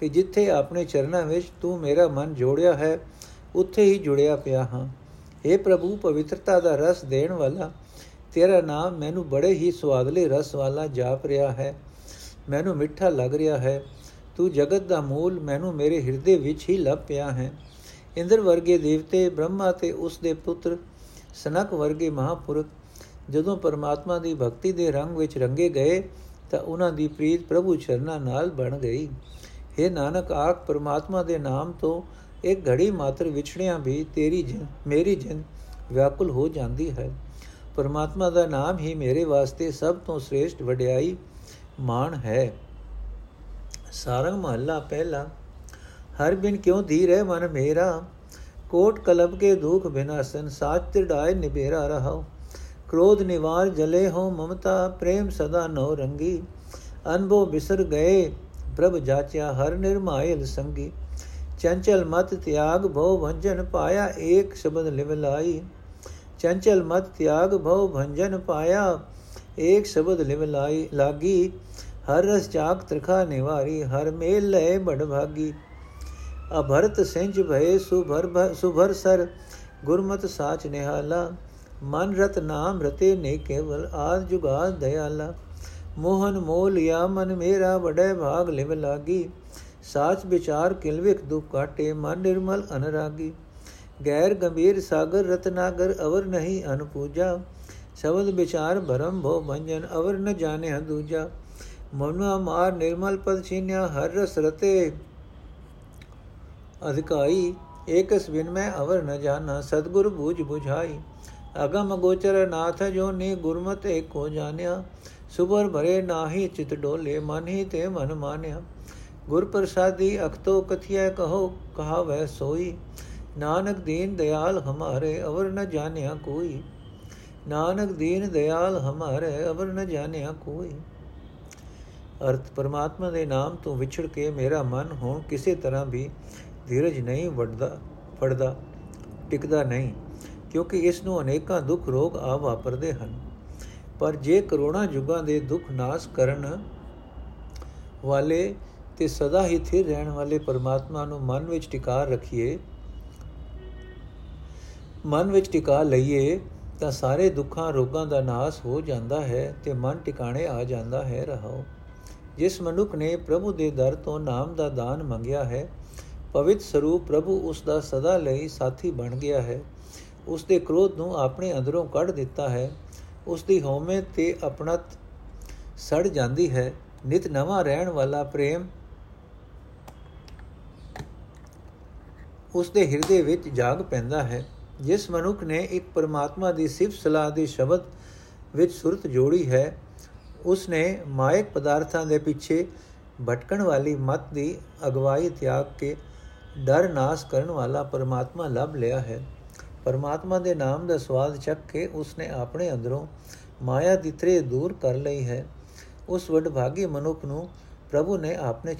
ਕਿ ਜਿੱਥੇ ਆਪਣੇ ਚਰਨਾਂ ਵਿੱਚ ਤੂੰ ਮੇਰਾ ਮਨ ਜੋੜਿਆ ਹੈ, ਉੱਥੇ ਹੀ ਜੁੜਿਆ ਪਿਆ ਹਾਂ। हे ਪ੍ਰਭੂ, ਪਵਿੱਤਰਤਾ ਦਾ ਰਸ ਦੇਣ ਵਾਲਾ, ਤੇਰਾ ਨਾਮ ਮੈਨੂੰ ਬੜੇ ਹੀ ਸਵਾਦਲੇ ਰਸ ਵਾਲਾ ਜਾਪ ਰਿਹਾ ਹੈ। ਮੈਨੂੰ ਮਿੱਠਾ ਲੱਗ ਰਿਹਾ ਹੈ। ਤੂੰ ਜਗਤ ਦਾ ਮੂਲ ਮੈਨੂੰ ਮੇਰੇ ਹਿਰਦੇ ਵਿੱਚ ਹੀ ਲੱਭ ਪਿਆ ਹੈ। ਇੰਦਰ ਵਰਗੇ ਦੇਵਤੇ ਬ੍ਰਹਮਾ ਤੇ ਉਸ ਦੇ ਪੁੱਤਰ ਸਨਕ ਵਰਗੇ ਮਹਾਪੁਰਖ ਜਦੋਂ ਪਰਮਾਤਮਾ ਦੀ ਭਗਤੀ ਦੇ ਰੰਗ ਵਿੱਚ ਰੰਗੇ ਗਏ ਤਾਂ ਉਹਨਾਂ ਦੀ ਪ੍ਰੀਤ ਪ੍ਰਭੂ ਚਰਨਾਂ ਨਾਲ ਬਣ ਗਈ। हे ਨਾਨਕ, ਆਖ ਪਰਮਾਤਮਾ ਦੇ ਨਾਮ ਤੋਂ ਇੱਕ ਘੜੀ ਮਾਤਰ ਵਿਛੜਿਆਂ ਵੀ ਤੇਰੀ ਜਿੰ, ਮੇਰੀ ਜਿੰ ਵਿਆਕੁਲ ਹੋ ਜਾਂਦੀ ਹੈ। ਪਰਮਾਤਮਾ ਦਾ ਨਾਮ ਹੀ ਮੇਰੇ ਵਾਸਤੇ ਸਭ ਤੋਂ ਸ੍ਰੇਸ਼ਟ ਵਡਿਆਈ ਮਾਣ ਹੈ। ਸਾਰੰਗ ਮਹੱਲਾ ਪਹਿਲਾ हर बिन क्यों धीर है मन मेरा? कोट कलब के दुख बिना संसार तिडाय निबेरा रहो। क्रोध निवार जले हो ममता, प्रेम सदा नौ रंगी। अनबो बिसर गए प्रभ जाच्या हर निर्मायल संगी। चंचल मत त्याग भव भंजन पाया एक शब्द लिवलाई। चंचल मत त्याग भव भंजन पाया एक शब्द लिवलाई। लागी हर रस चाक त्रिखा निवारी, हर मेल लय बड़भागी भागी। ਅਭਰਤ ਸਿੰਜ ਭਏ ਸੁਭਰ ਸੁਭਰ ਸਰ ਗੁਰਮਤ ਸਾਚ ਨਿਹਾਲਾ ਮਨ ਰਤ ਨਾਮ ਰਤੇ ਨੇ ਕੇਵਲ ਆਦ ਜੁਗਾ ਦਇਆਲਾ ਮੋਹਨ ਮੋਲਿਆ ਮਨ ਮੇਰਾ ਵਡੈ ਭਾਗ ਲਿਵ ਲਾਗੀ ਸਾਚ ਵਿਚਾਰ ਕਿਲਵਿਕ ਦੁਖ ਕਾਟੇ ਮਨ ਨਿਰਮਲ ਅਨਰਾਗੀ ਗੈਰ ਗੰਭੀਰ ਸਾਗਰ ਰਤਨਾਗਰ ਅਵਰ ਨਹੀਂ ਅਨਪੂਜਾ ਸ਼ਬਦ ਵਿਚਾਰ ਭਰਮ ਭੋ ਮੰਜਨ ਅਵਰ ਨ ਜਾਣੇ ਦੂਜਾ ਮਨੁਆ ਮਾਰ ਨਿਰਮਲ ਪਦ ਛੀਨਿਆ ਹਰ ਰਸ ਰਤੇ ਅਧਿਕਾਈ ਏਕਸ ਬਿਨ ਮੈਂ ਅਵਰ ਨ ਜਾਣਾ ਸਤਗੁਰ ਬੂਝ 부ਝਾਈ ਅਗਮ ਗੋਚਰ ਨਾਥ ਜੋ ਨੀ ਗੁਰਮਤਿ ਏਕੋ ਜਾਣਿਆ, ਸੁਬਰ ਭਰੇ ਨਾਹੀ ਚਿਤ ਡੋਲੇ, ਮਨ ਹੀ ਤੇ ਮਨ ਮਾਨਿਆ। ਗੁਰ ਪ੍ਰਸਾਦੀ ਅਖਤੋ ਕਥਿਆ ਕਹੋ, ਕਹਾਵੈ ਸੋਈ। ਨਾਨਕ ਦੀਨ ਦਿਆਲ ਹਮਾਰੇ, ਅਵਰ ਨ ਜਾਣਿਆ ਕੋਈ। ਨਾਨਕ ਦੀਨ ਦਿਆਲ ਹਮਾਰੇ, ਅਵਰ ਨ ਜਾਣਿਆ ਕੋਈ। ਅਰਥ ਪਰਮਾਤਮਾ ਦੇ ਨਾਮ ਤੋਂ ਵਿਛੜ ਕੇ ਮੇਰਾ ਮਨ ਹੁਣ ਕਿਸੇ ਤਰ੍ਹਾਂ ਵੀ ਧੀਰਜ ਨਹੀਂ ਵੱਡਦਾ ਫੜਦਾ, ਟਿਕਦਾ ਨਹੀਂ, ਕਿਉਂਕਿ ਇਸ ਨੂੰ ਅਨੇਕਾਂ ਦੁੱਖ ਰੋਗ ਆ ਵਾਪਰਦੇ ਹਨ। ਪਰ ਜੇ ਕਰੋਨਾ ਯੁਗਾਂ ਦੇ ਦੁੱਖ ਨਾਸ ਕਰਨ ਵਾਲੇ ਤੇ ਸਦਾ ਹੀ ਥਿਰ ਰਹਿਣ ਵਾਲੇ ਪਰਮਾਤਮਾ ਨੂੰ ਮਨ ਵਿੱਚ ਟਿਕਾ ਰੱਖੀਏ, ਮਨ ਵਿੱਚ ਟਿਕਾ ਲਈਏ, ਤਾਂ ਸਾਰੇ ਦੁੱਖਾਂ ਰੋਗਾਂ ਦਾ ਨਾਸ ਹੋ ਜਾਂਦਾ ਹੈ ਤੇ ਮਨ ਟਿਕਾਣੇ ਆ ਜਾਂਦਾ ਹੈ। ਰਹਾਓ। ਜਿਸ ਮਨੁੱਖ ਨੇ ਪ੍ਰਭੂ ਦੇ ਦਰ ਤੋਂ ਨਾਮ ਦਾ ਦਾਨ ਮੰਗਿਆ ਹੈ ਪਵਿੱਤ ਸਰੂਪ ਪ੍ਰਭੂ ਉਸ ਦਾ ਸਦਾ ਲਈ ਸਾਥੀ ਬਣ ਗਿਆ ਹੈ। ਉਸ ਦੇ ਕ੍ਰੋਧ ਨੂੰ ਆਪਣੇ ਅੰਦਰੋਂ ਕੱਢ ਦਿੱਤਾ ਹੈ। ਉਸ ਦੀ ਹਉਮੈ ਤੇ ਆਪਣਤ ਸੜ ਜਾਂਦੀ ਹੈ। ਨਿਤ ਨਵਾਂ ਰਹਿਣ ਵਾਲਾ ਪ੍ਰੇਮ ਉਸ ਦੇ ਹਿਰਦੇ ਵਿੱਚ ਜਾਗ ਪੈਂਦਾ ਹੈ। ਜਿਸ ਮਨੁੱਖ ਨੇ ਇੱਕ ਪਰਮਾਤਮਾ ਦੀ ਸਿਫਤ ਸਲਾਹ ਦੀ ਸ਼ਬਦ ਵਿੱਚ ਸੁਰਤ ਜੋੜੀ ਹੈ ਉਸ ਨੇ ਮਾਇਕ ਪਦਾਰਥਾਂ ਦੇ ਪਿੱਛੇ ਭਟਕਣ ਵਾਲੀ ਮਤ ਦੀ ਅਗਵਾਈ ਤਿਆਗ ਕੇ ਡਰ ਨਾਸ ਕਰਨ ਵਾਲਾ ਪਰਮਾਤਮਾ ਲੱਭ ਲਿਆ ਹੈ। ਪਰਮਾਤਮਾ ਦੇ ਨਾਮ ਦਾ ਸਵਾਦ ਚੱਕ ਕੇ ਉਸ ਨੇ ਆਪਣੇ ਅੰਦਰੋਂ ਮਾਇਆ ਦੀ ਤ੍ਰੇ ਦੂਰ ਕਰ ਲਈ ਹੈ। ਉਸ ਵਡਭਾਗੀ ਮਨੁੱਖ ਨੂੰ ਪ੍ਰਭੂ ਨੇ ਆਪਣੇ